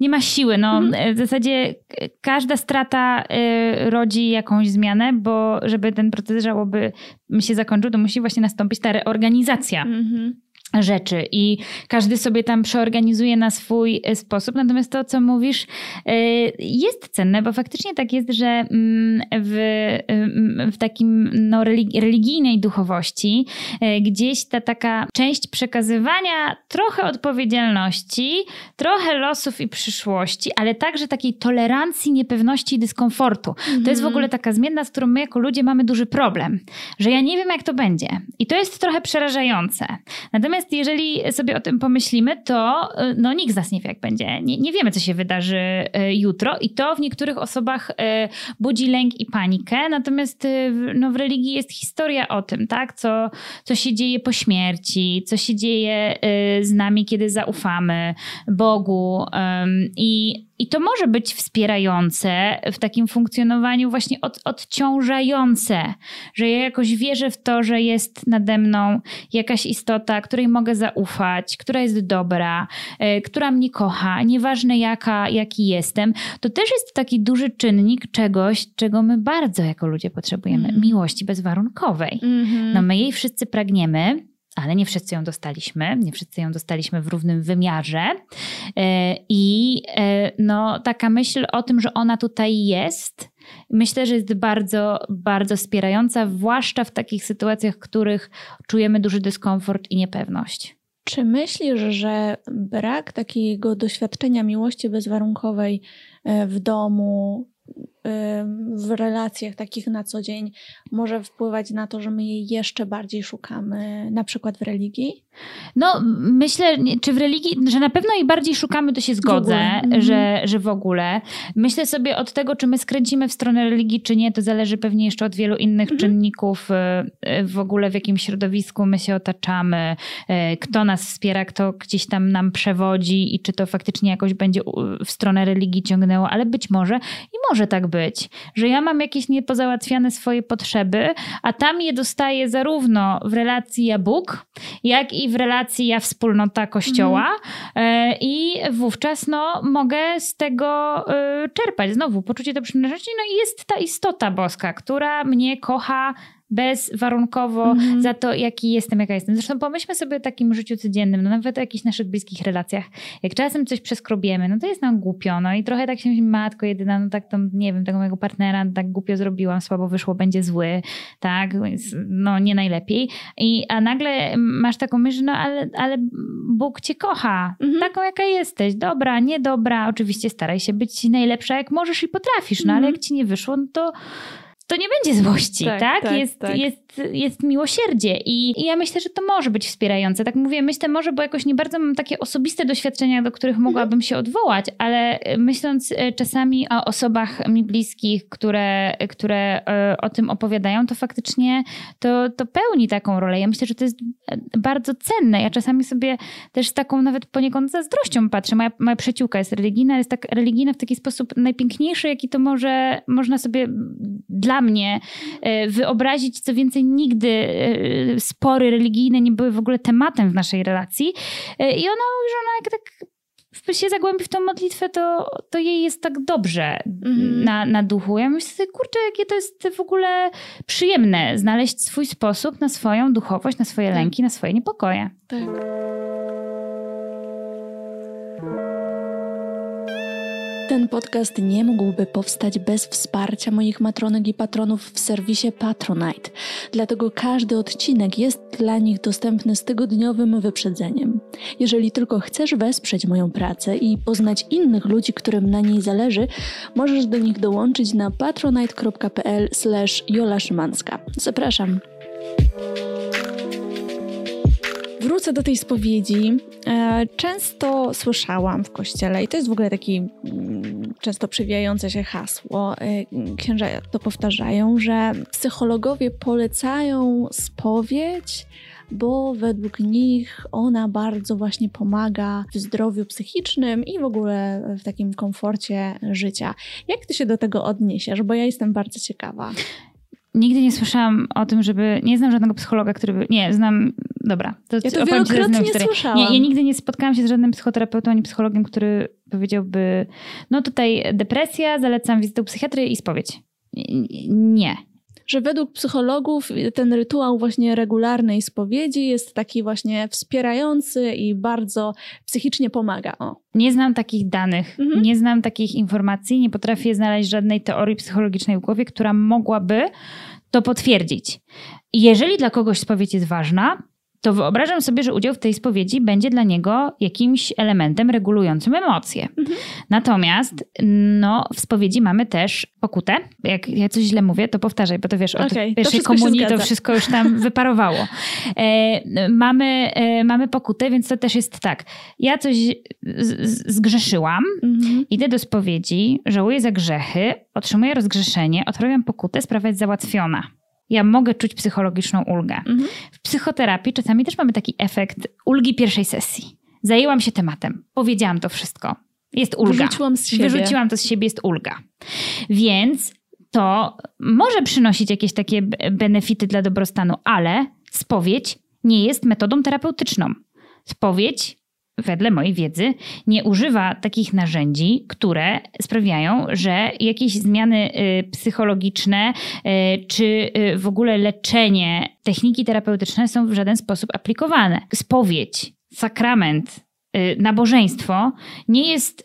nie ma siły. No, mhm. W zasadzie każda strata e, rodzi jakąś zmianę, bo żeby ten proces żałoby się zakończył, to musi właśnie nastąpić ta reorganizacja. Mhm rzeczy i każdy sobie tam przeorganizuje na swój e, sposób. Natomiast to, co mówisz, e, jest cenne, bo faktycznie tak jest, że mm, w, mm, w takim no, religijnej duchowości e, gdzieś ta taka część przekazywania trochę odpowiedzialności, trochę losów i przyszłości, ale także takiej tolerancji, niepewności i dyskomfortu. To jest w ogóle taka zmienna, z którą my jako ludzie mamy duży problem, że ja nie wiem, jak to będzie. I to jest trochę przerażające. Natomiast Natomiast jeżeli sobie o tym pomyślimy, to y, no, nikt z nas nie wie, jak będzie. Nie, nie wiemy, co się wydarzy y, jutro i to w niektórych osobach y, budzi lęk i panikę. Natomiast no, w religii jest historia o tym, tak? Co, co się dzieje po śmierci, co się dzieje z nami, kiedy zaufamy Bogu. I i to może być wspierające w takim funkcjonowaniu, właśnie od, odciążające, że ja jakoś wierzę w to, że jest nade mną jakaś istota, której mogę zaufać, która jest dobra, y, która mnie kocha, nieważne jaka, jaki jestem. To też jest taki duży czynnik czegoś, czego my bardzo jako ludzie potrzebujemy mm. miłości bezwarunkowej. Mm -hmm. No my jej wszyscy pragniemy ale nie wszyscy ją dostaliśmy, nie wszyscy ją dostaliśmy w równym wymiarze. E, I e, no, taka myśl o tym, że ona tutaj jest, myślę, że jest bardzo, bardzo wspierająca, zwłaszcza w takich sytuacjach, w których czujemy duży dyskomfort i niepewność. Czy myślisz, że brak takiego doświadczenia miłości bezwarunkowej e, w domu, w relacjach takich na co dzień może wpływać na to, że my jej jeszcze bardziej szukamy, na przykład w religii? No, myślę, czy w religii, że na pewno jej bardziej szukamy, to się zgodzę, mhm. że, że w ogóle. Myślę sobie od tego, czy my skręcimy w stronę religii, czy nie, to zależy pewnie jeszcze od wielu innych mhm. czynników, y, w ogóle w jakim środowisku my się otaczamy, y, kto nas wspiera, kto gdzieś tam nam przewodzi i czy to faktycznie jakoś będzie w stronę religii ciągnęło, ale być może i może tak być, że ja mam jakieś niepozałatwiane swoje potrzeby, a tam je dostaję zarówno w relacji ja Bóg, jak i w relacji ja wspólnota kościoła mm. i wówczas no, mogę z tego e, czerpać. Znowu poczucie do przynależności, no i jest ta istota boska, która mnie kocha bezwarunkowo mm -hmm. za to, jaki jestem, jaka jestem. Zresztą pomyślmy sobie o takim życiu codziennym, no nawet o jakichś naszych bliskich relacjach. Jak czasem coś przeskrobiemy, no to jest nam głupio, no i trochę tak się myśli, matko jedyna, no tak to, nie wiem, tego mojego partnera no tak głupio zrobiłam, słabo wyszło, będzie zły, tak, no nie najlepiej. I, a nagle masz taką myśl, no ale, ale Bóg cię kocha, mm -hmm. taką jaka jesteś, dobra, niedobra, oczywiście staraj się być najlepsza jak możesz i potrafisz, no mm -hmm. ale mhm. jak ci nie wyszło, no to to nie będzie złości, tak? tak? tak jest, tak. Jest, jest miłosierdzie I, I, ja myślę, że to może być wspierające. Tak mówię, myślę może, bo jakoś nie bardzo mam takie osobiste doświadczenia, do których mhm. mogłabym się odwołać, ale myśląc e, czasami o osobach mi bliskich, które, które e, o tym opowiadają, to faktycznie to, to pełni taką rolę. Ja myślę, że to jest e, bardzo cenne. Ja czasami sobie też z taką nawet poniekąd zazdrością patrzę. Moja, moja przyjaciółka jest religijna, jest tak religijna w taki sposób najpiękniejszy, jaki to może, można sobie dla dla mnie e, wyobrazić. Co więcej, nigdy e, spory religijne nie były w ogóle tematem w naszej relacji. E, I ona mówi, że ona jak tak się zagłębi w tą modlitwę, to, to jej jest tak dobrze mm. na, na duchu. Ja myślę sobie, kurczę, jakie to jest w ogóle przyjemne znaleźć swój sposób na swoją duchowość, na swoje tak. lęki, na swoje niepokoje. Tak. Ten podcast nie mógłby powstać bez wsparcia moich matronek i patronów w serwisie Patronite, dlatego każdy odcinek jest dla nich dostępny z tygodniowym wyprzedzeniem. Jeżeli tylko chcesz wesprzeć moją pracę i poznać innych ludzi, którym na niej zależy, możesz do nich dołączyć na patronite.pl/jola Szymanska. Zapraszam. Wrócę do tej spowiedzi. E, często słyszałam w kościele, i to jest w ogóle taki mm, często przewijające się hasło, e, księża to powtarzają, że psychologowie polecają spowiedź, bo według nich ona bardzo właśnie pomaga w zdrowiu psychicznym i w ogóle w takim komforcie życia. Jak ty się do tego odniesiesz? Bo ja jestem bardzo ciekawa. Nigdy nie słyszałam o tym, żeby. Nie znam żadnego psychologa, który by. Nie, znam. Dobra. To ja to wielokrotnie słyszałam. Nie, ja nigdy nie spotkałam się z żadnym psychoterapeutą ani psychologiem, który powiedziałby: No tutaj depresja, zalecam wizytę u psychiatry i spowiedź. Nie że według psychologów ten rytuał właśnie regularnej spowiedzi jest taki właśnie wspierający i bardzo psychicznie pomaga. O. Nie znam takich danych, mhm. nie znam takich informacji, nie potrafię znaleźć żadnej teorii psychologicznej w głowie, która mogłaby to potwierdzić. Jeżeli dla kogoś spowiedź jest ważna, to wyobrażam sobie, że udział w tej spowiedzi będzie dla niego jakimś elementem regulującym emocje. Mhm. Natomiast no, w spowiedzi mamy też pokutę. Jak ja coś źle mówię, to powtarzaj, bo to wiesz, od okay, pierwszej to komunii to wszystko już tam wyparowało. E, mamy, e, mamy pokutę, więc to też jest tak. Ja coś z, zgrzeszyłam, mhm. idę do spowiedzi, żałuję za grzechy, otrzymuję rozgrzeszenie, odprawiam pokutę, sprawa jest załatwiona ja mogę czuć psychologiczną ulgę. Mhm. W psychoterapii czasami też mamy taki efekt ulgi pierwszej sesji. Zajęłam się tematem, powiedziałam to wszystko. Jest ulga. Wyrzuciłam z siebie. Wyrzuciłam to z siebie, jest ulga. Więc to może przynosić jakieś takie benefity dla dobrostanu, ale spowiedź nie jest metodą terapeutyczną. Spowiedź wedle mojej wiedzy, nie używa takich narzędzi, które sprawiają, że jakieś zmiany y, psychologiczne y, czy y, w ogóle leczenie, techniki terapeutyczne są w żaden sposób aplikowane. Spowiedź, sakrament, nabożeństwo nie jest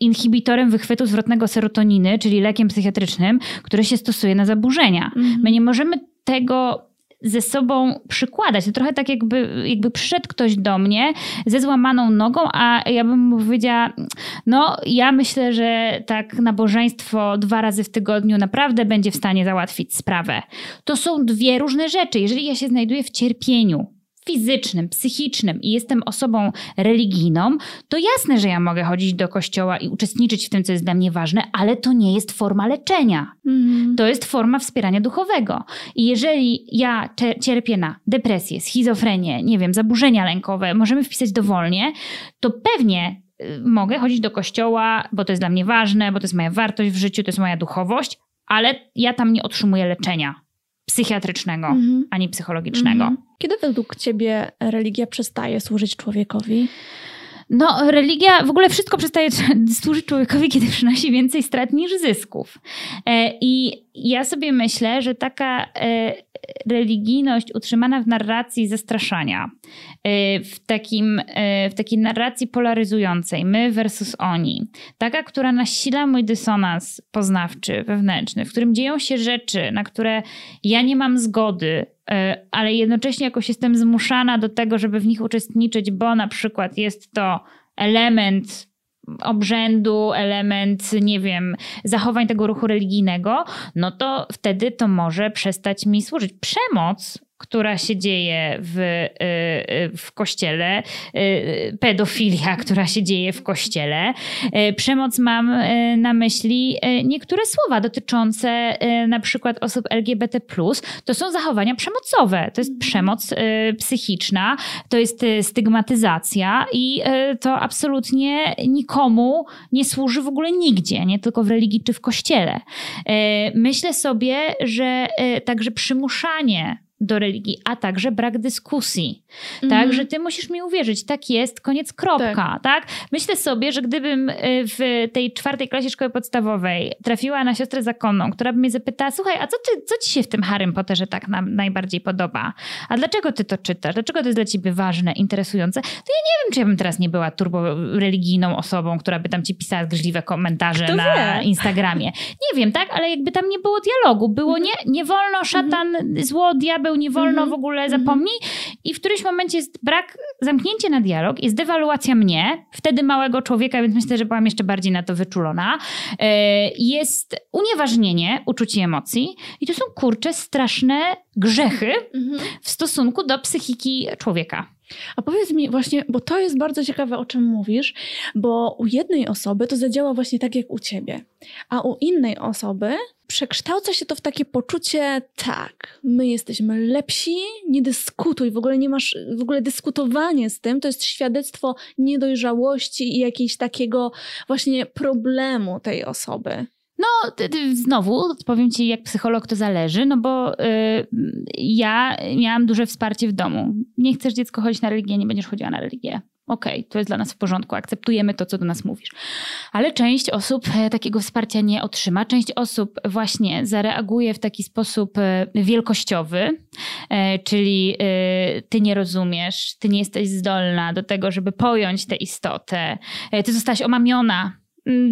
inhibitorem wychwytu zwrotnego serotoniny, czyli lekiem psychiatrycznym, który się stosuje na zaburzenia. Mhm. My nie możemy tego ze sobą przykładać. To trochę tak jakby, jakby przyszedł ktoś do mnie ze złamaną nogą, a ja bym mu powiedziała, no ja myślę, że tak nabożeństwo dwa razy w tygodniu naprawdę będzie w stanie załatwić sprawę. To są dwie różne rzeczy. Jeżeli ja się znajduję w cierpieniu, fizycznym, psychicznym i jestem osobą religijną, to jasne, że ja mogę chodzić do kościoła i uczestniczyć w tym, co jest dla mnie ważne, ale to nie jest forma leczenia. Mm. To jest forma wspierania duchowego. I jeżeli ja cierpię na depresję, schizofrenię, nie wiem, zaburzenia lękowe, możemy wpisać dowolnie, to pewnie y, mogę chodzić do kościoła, bo to jest dla mnie ważne, bo to jest moja wartość w życiu, to jest moja duchowość, ale ja tam nie otrzymuję leczenia psychiatrycznego, mhm. ani psychologicznego. Mhm. Kiedy według ciebie religia przestaje służyć człowiekowi? No, religia, w ogóle wszystko przestaje służyć człowiekowi, kiedy przynosi więcej strat niż zysków. E, I ja sobie myślę, że taka e, religijność utrzymana w narracji zastraszania, e, w, takim, w takiej narracji polaryzującej, my versus oni, taka, która nasila mój dysonans poznawczy, wewnętrzny, w którym dzieją się rzeczy, na które ja nie mam zgody, E, ale jednocześnie jakoś jestem zmuszana do tego, żeby w nich uczestniczyć, bo na przykład jest to element obrzędu, element, nie wiem, zachowań tego ruchu religijnego, no to wtedy to może przestać mi służyć. Przemoc która się dzieje w, y, y, w kościele, y, pedofilia, która się dzieje w kościele. Przemoc mam na myśli niektóre słowa dotyczące na przykład osób LGBT. To są zachowania przemocowe. To jest przemoc psychiczna, to jest stygmatyzacja i to absolutnie nikomu nie służy w ogóle nigdzie, nie tylko w religii czy w kościele. Myślę sobie, że także przymuszanie do religii, a także brak dyskusji. Mm. Tak, że ty musisz mi uwierzyć, tak jest, koniec, kropka. Tak. tak. Myślę sobie, że gdybym y, w tej czwartej klasie szkoły podstawowej trafiła na siostrę zakonną, która by mnie zapytała, słuchaj, a co, ty, co ci się w tym Harrym Potterze tak nam najbardziej podoba? A dlaczego ty to czytasz? Dlaczego to jest dla ciebie ważne, interesujące? To ja nie wiem, czy ja bym teraz nie była turbo religijną osobą, która by tam ci pisała zgrzliwe komentarze Kto na wie? Instagramie. Nie wiem, tak? Ale jakby tam nie było dialogu, było mhm. nie, nie wolno, szatan, mhm. zło, diabeł diabeł, nie wolno mm -hmm. w ogóle mhm. zapomnij. I w którymś momencie jest brak, zamknięcie na dialog, jest dewaluacja mnie, wtedy małego człowieka, więc myślę, że byłam jeszcze bardziej na to wyczulona. E, jest unieważnienie uczuci emocji i to są kurcze straszne grzechy mm -hmm. w stosunku do psychiki człowieka. A powiedz mi właśnie, bo to jest bardzo ciekawe, o czym mówisz, bo u jednej osoby to zadziała właśnie tak jak u ciebie, a u innej osoby przekształca się to w takie poczucie, tak, my jesteśmy lepsi, nie dyskutuj, w ogóle nie masz, w ogóle dyskutowanie z tym to jest świadectwo niedojrzałości i jakiegoś takiego właśnie problemu tej osoby. No, znowu powiem ci, jak psycholog to zależy, no bo y, ja miałam duże wsparcie w domu. Nie chcesz dziecko chodzić na religię, nie będziesz chodziła na religię. Okej, okay, to jest dla nas w porządku, akceptujemy to, co do nas mówisz. Ale część osób e, takiego wsparcia nie otrzyma. Część osób właśnie zareaguje w taki sposób e, wielkościowy, e, czyli ty nie rozumiesz, ty nie jesteś zdolna do tego, żeby pojąć tę istotę, ty zostałaś omamiona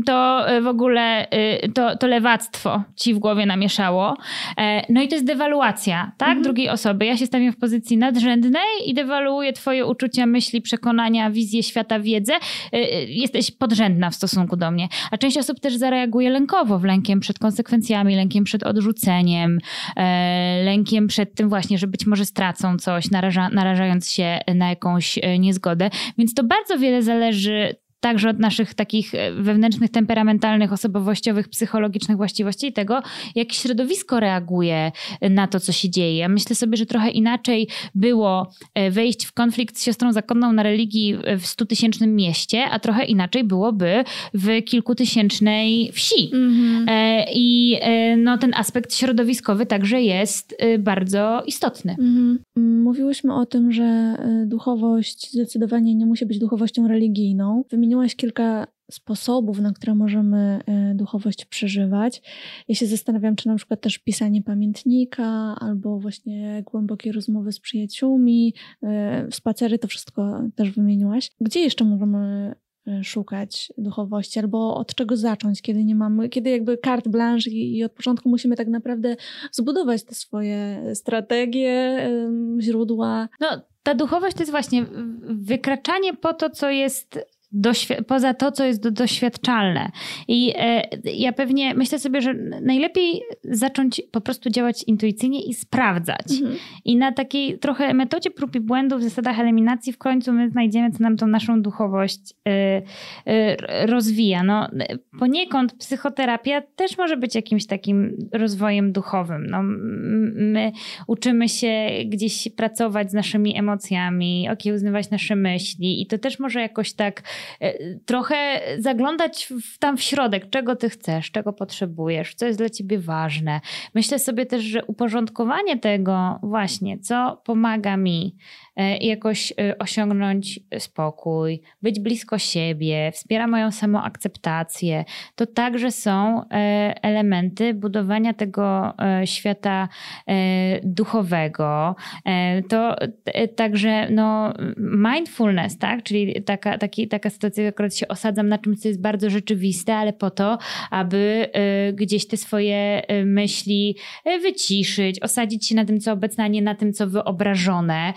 to e, w ogóle y, to, to lewactwo ci w głowie namieszało. E, no i to jest dewaluacja, tak? Mhm. Drugiej osoby. Ja się stawiam w pozycji nadrzędnej i dewaluuję twoje uczucia, myśli, przekonania, wizję świata, wiedzę. E, jesteś podrzędna w stosunku do mnie. A część osób też zareaguje lękowo, w lękiem przed konsekwencjami, lękiem przed odrzuceniem, lękiem przed tym właśnie, że być może stracą coś, naraża, narażając się na jakąś niezgodę. Więc to bardzo wiele zależy także od naszych takich e, wewnętrznych, temperamentalnych, osobowościowych, psychologicznych właściwości i tego, jak środowisko reaguje na to, co się dzieje. Ja myślę sobie, że trochę inaczej było e, wejść w konflikt z siostrą zakonną na religii w stutysięcznym mieście, a trochę inaczej byłoby w kilkutysięcznej wsi. Mm-hmm. I no, ten aspekt środowiskowy także jest bardzo istotny. Mm-hmm. Mówiłyśmy o tym, że duchowość zdecydowanie nie musi być duchowością religijną. Wymieniłyśmy wymieniłaś kilka sposobów, na które możemy e, duchowość przeżywać. Ja się zastanawiam, czy na przykład też pisanie pamiętnika, albo właśnie głębokie rozmowy z przyjaciółmi, e, spacery, to wszystko też wymieniłaś. Gdzie jeszcze możemy e, szukać duchowości, albo od czego zacząć, kiedy nie mamy, kiedy jakby carte blanche i, i od początku musimy tak naprawdę zbudować te swoje strategie, źródła. No, ta duchowość to jest właśnie wykraczanie po to, co jest poza to, co jest doświadczalne. I e, ja pewnie myślę sobie, że najlepiej zacząć po prostu działać intuicyjnie i sprawdzać. Mhm. I na takiej trochę metodzie prób i błędów, zasadach eliminacji w końcu my znajdziemy, co nam tą naszą duchowość e, e, rozwija. No, poniekąd psychoterapia też może być jakimś takim rozwojem duchowym. No, my uczymy się gdzieś pracować z naszymi emocjami, okiełznywać nasze myśli i to też może jakoś tak trochę zaglądać w, tam w środek, czego ty chcesz, czego potrzebujesz, co jest dla ciebie ważne. Myślę sobie też, że uporządkowanie tego właśnie, co pomaga mi E, jakoś e, osiągnąć spokój, być blisko siebie, wspiera moją samoakceptację. To także są e, elementy budowania tego świata duchowego. To także no, mindfulness, tak? czyli taka, taki, taka sytuacja, akurat się osadzam na czymś, co jest bardzo rzeczywiste, ale po to, aby gdzieś te swoje myśli wyciszyć, osadzić się na tym, co obecne, a nie na tym, co wyobrażone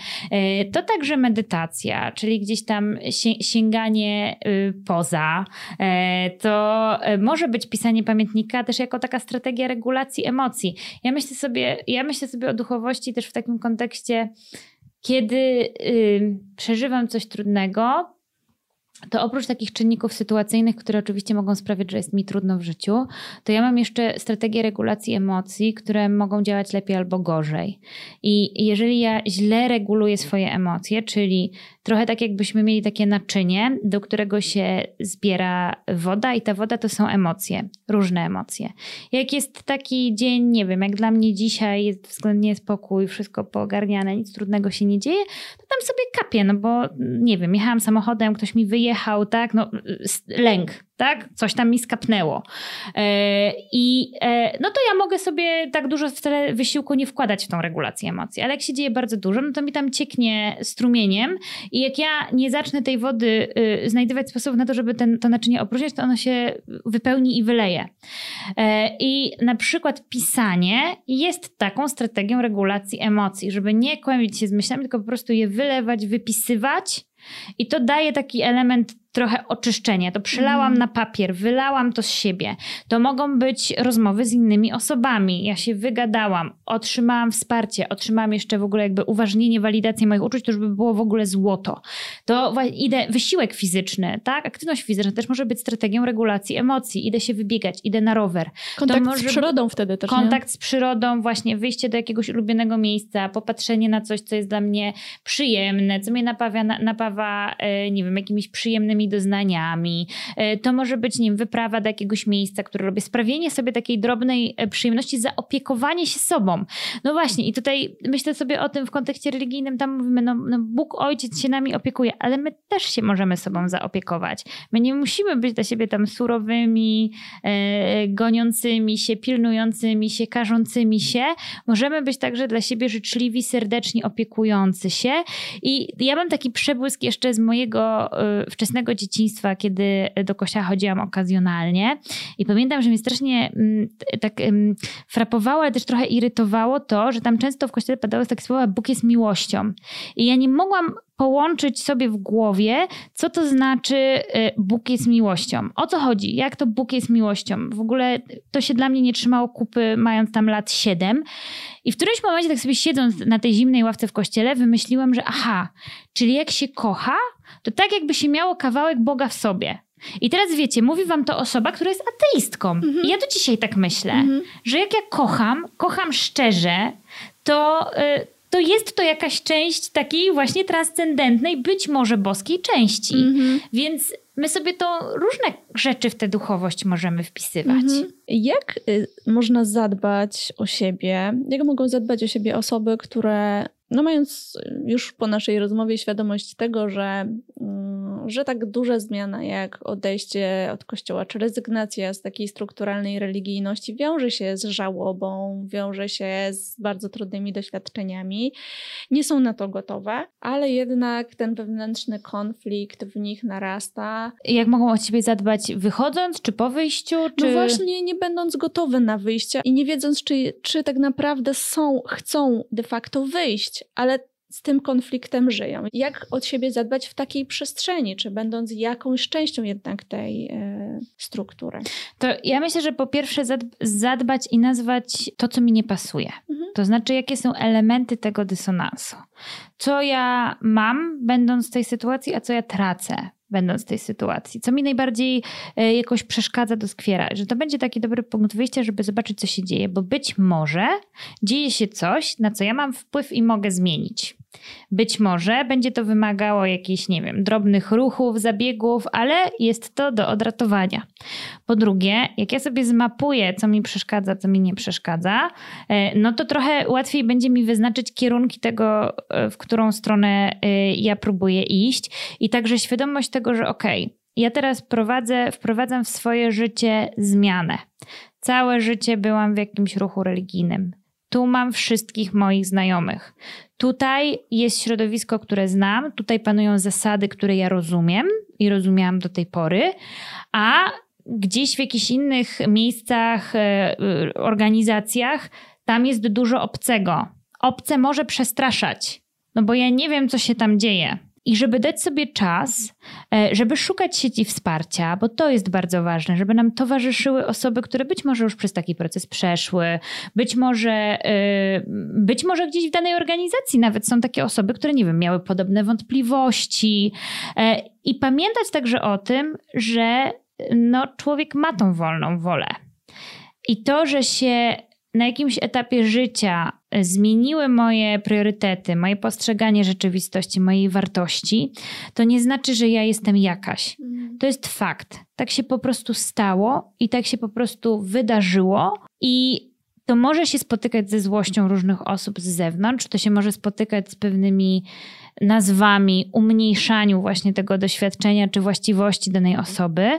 to także medytacja, czyli gdzieś tam sięganie y, poza. To może być pisanie pamiętnika też jako taka strategia regulacji emocji. Ja myślę sobie, ja myślę sobie o duchowości też w takim kontekście, kiedy y, przeżywam coś trudnego, to oprócz takich czynników sytuacyjnych, które oczywiście mogą sprawiać, że jest mi trudno w życiu, to ja mam jeszcze strategie regulacji emocji, które mogą działać lepiej albo gorzej. I jeżeli ja źle reguluję swoje emocje, czyli trochę tak jakbyśmy mieli takie naczynie, do którego się zbiera woda i ta woda to są emocje, różne emocje. Jak jest taki dzień, nie wiem, jak dla mnie dzisiaj jest względnie spokój, wszystko poogarniane, nic trudnego się nie dzieje, to tam sobie kapię, no bo nie wiem, jechałam samochodem, ktoś mi wyjechał, tak, no lęk, tak? Coś tam mi skapnęło. E, I e, no to ja mogę sobie tak dużo wcale wysiłku nie wkładać w tą regulację emocji, ale jak się dzieje bardzo dużo, no to mi tam cieknie strumieniem i jak ja nie zacznę tej wody y, znajdywać sposobów na to, żeby ten, to naczynie opróżniać, to ono się wypełni i wyleje. E, I na przykład pisanie jest taką strategią regulacji emocji, żeby nie kłębić się z myślami, tylko po prostu je wylewać, wypisywać i to daje taki element trochę oczyszczenie. To przelałam mm. na papier, wylałam to z siebie. To mogą być rozmowy z innymi osobami. Ja się wygadałam, otrzymałam wsparcie, otrzymałam jeszcze w ogóle jakby uważnienie, walidację moich uczuć, to już by było w ogóle złoto. To idę, wysiłek fizyczny, tak? Aktywność fizyczna też może być strategią regulacji emocji. Idę się wybiegać, idę na rower. Kontakt z przyrodą wtedy też, Kontakt nie? z przyrodą, właśnie wyjście do jakiegoś ulubionego miejsca, popatrzenie na coś, co jest dla mnie przyjemne, co mnie napawa, napawa e, nie wiem, jakimiś przyjemnymi doznaniami. E, to może być, nie wiem, wyprawa do jakiegoś miejsca, które robię. Sprawienie sobie takiej drobnej e, przyjemności, zaopiekowanie się sobą. No właśnie i tutaj myślę sobie o tym w kontekście religijnym, tam mówimy, no, no Bóg Ojciec się nami opiekuje, ale my też się możemy sobą zaopiekować. My nie musimy być dla siebie tam surowymi, e, goniącymi się, pilnującymi się, karzącymi się. Możemy być także dla siebie życzliwi, serdeczni, opiekujący się. I ja mam taki przebłysk jeszcze z mojego y, wczesnego dzieciństwa, kiedy do kościoła chodziłam okazjonalnie. I pamiętam, że mnie strasznie y, tak y, frapowało, ale też trochę irytowało to, że tam często w kościele padały takie słowa Bóg jest miłością. I ja nie mogłam połączyć sobie w głowie, co to znaczy y, Bóg jest miłością. O co chodzi? Jak to Bóg jest miłością? W ogóle to się dla mnie nie trzymało kupy, mając tam lat 7. I w którymś momencie, tak sobie siedząc na tej zimnej ławce w kościele, wymyśliłam, że aha, czyli jak się kocha, to tak jakby się miało kawałek Boga w sobie. I teraz wiecie, mówi wam to osoba, która jest ateistką. Mhm. I ja do dzisiaj tak myślę, mhm. że jak ja kocham, kocham szczerze, to, y, to jest to jakaś część takiej właśnie transcendentnej, być może boskiej części. Mhm. Więc my sobie to różne rzeczy w tę duchowość możemy wpisywać. Mhm. Jak y, można zadbać o siebie? Jak mogą zadbać o siebie osoby, które, no mając już po naszej rozmowie świadomość tego, że mm, że tak duża zmiana jak odejście od kościoła, czy rezygnacja z takiej strukturalnej religijności wiąże się z żałobą, wiąże się z bardzo trudnymi doświadczeniami. Nie są na to gotowe, ale jednak ten wewnętrzny konflikt w nich narasta. Jak mogą o siebie zadbać wychodząc, czy po wyjściu? Czy... No właśnie, nie będąc gotowe na wyjście i nie wiedząc, czy, czy tak naprawdę są, chcą de facto wyjść, ale z tym konfliktem żyją. Jak od siebie zadbać w takiej przestrzeni, czy będąc jakąś częścią jednak tej e, struktury? To ja myślę, że po pierwsze zadbać i nazwać to, co mi nie pasuje. Mhm. To znaczy, jakie są elementy tego dysonansu. Co ja mam, będąc w tej sytuacji, a co ja tracę, będąc w tej sytuacji? Co mi najbardziej e, jakoś przeszkadza, doskwiera? Że to będzie taki dobry punkt wyjścia, żeby zobaczyć, co się dzieje, bo być może dzieje się coś, na co ja mam wpływ i mogę zmienić. Być może będzie to wymagało jakichś, nie wiem, drobnych ruchów, zabiegów, ale jest to do odratowania. Po drugie, jak ja sobie zmapuję, co mi przeszkadza, co mi nie przeszkadza, e, no to trochę łatwiej będzie mi wyznaczyć kierunki tego, e, w którą stronę e, ja próbuję iść i także świadomość tego, że okej, okay, ja teraz prowadzę, wprowadzam w swoje życie zmianę. Całe życie byłam w jakimś ruchu religijnym. Tu mam wszystkich moich znajomych. Tutaj jest środowisko, które znam, tutaj panują zasady, które ja rozumiem i rozumiałam do tej pory, a gdzieś w jakichś innych miejscach, e, e, organizacjach, tam jest dużo obcego. Obce może przestraszać, no bo ja nie wiem, co się tam dzieje. I żeby dać sobie czas, e, żeby szukać sieci wsparcia, bo to jest bardzo ważne, żeby nam towarzyszyły osoby, które być może już przez taki proces przeszły, być może, e, być może gdzieś w danej organizacji nawet są takie osoby, które, nie wiem, miały podobne wątpliwości. E, I pamiętać także o tym, że no, człowiek ma tą wolną wolę. I to, że się na jakimś etapie życia zmieniły moje priorytety, moje postrzeganie rzeczywistości, mojej wartości, to nie znaczy, że ja jestem jakaś. Mhm. To jest fakt. Tak się po prostu stało i tak się po prostu wydarzyło i to może się spotykać ze złością różnych osób z zewnątrz, to się może spotykać z pewnymi nazwami, umniejszaniu właśnie tego doświadczenia czy właściwości danej osoby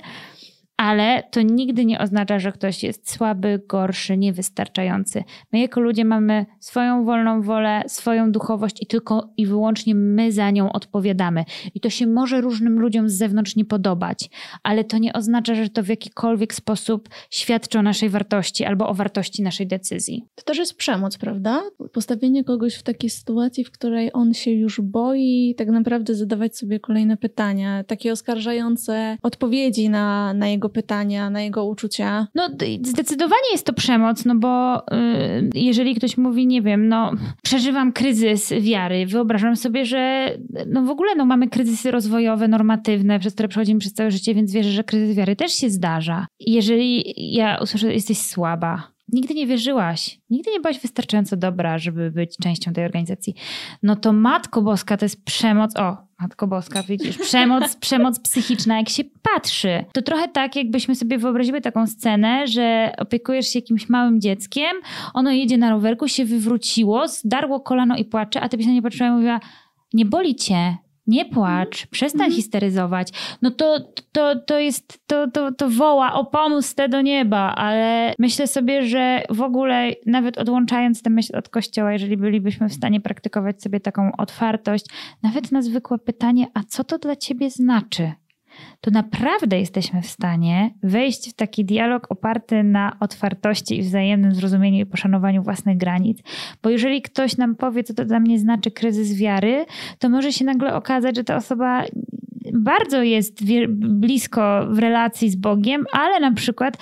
ale to nigdy nie oznacza, że ktoś jest słaby, gorszy, niewystarczający. My jako ludzie mamy swoją wolną wolę, swoją duchowość i tylko i wyłącznie my za nią odpowiadamy. I to się może różnym ludziom z zewnątrz nie podobać, ale to nie oznacza, że to w jakikolwiek sposób świadczy o naszej wartości albo o wartości naszej decyzji. To też jest przemoc, prawda? Postawienie kogoś w takiej sytuacji, w której on się już boi, tak naprawdę zadawać sobie kolejne pytania, takie oskarżające odpowiedzi na, na jego pytania, na jego uczucia. No, zdecydowanie jest to przemoc, no bo yy, jeżeli ktoś mówi, nie wiem, no, przeżywam kryzys wiary, wyobrażam sobie, że no w ogóle no, mamy kryzysy rozwojowe, normatywne, przez które przechodzimy przez całe życie, więc wierzę, że kryzys wiary też się zdarza. Jeżeli ja usłyszę, że jesteś słaba, nigdy nie wierzyłaś, nigdy nie byłaś wystarczająco dobra, żeby być częścią tej organizacji, no to Matko Boska to jest przemoc. O, Matko Boska, widzisz, przemoc, przemoc psychiczna, jak się patrzy. To trochę tak, jakbyśmy sobie wyobraziły taką scenę, że opiekujesz się jakimś małym dzieckiem, ono jedzie na rowerku, się wywróciło, zdarło kolano i płacze, a ty byś na nie patrzyła i mówiła, nie boli cię, nie płacz, przestań mm. histeryzować. No to, to, to jest, to, to, to woła o pomoc te do nieba, ale myślę sobie, że w ogóle nawet odłączając tę myśl od kościoła, jeżeli bylibyśmy w stanie praktykować sobie taką otwartość, nawet na zwykłe pytanie, a co to dla ciebie znaczy? To naprawdę jesteśmy w stanie wejść w taki dialog oparty na otwartości i wzajemnym zrozumieniu i poszanowaniu własnych granic. Bo jeżeli ktoś nam powie, co to dla mnie znaczy kryzys wiary, to może się nagle okazać, że ta osoba bardzo jest blisko w relacji z Bogiem, ale na przykład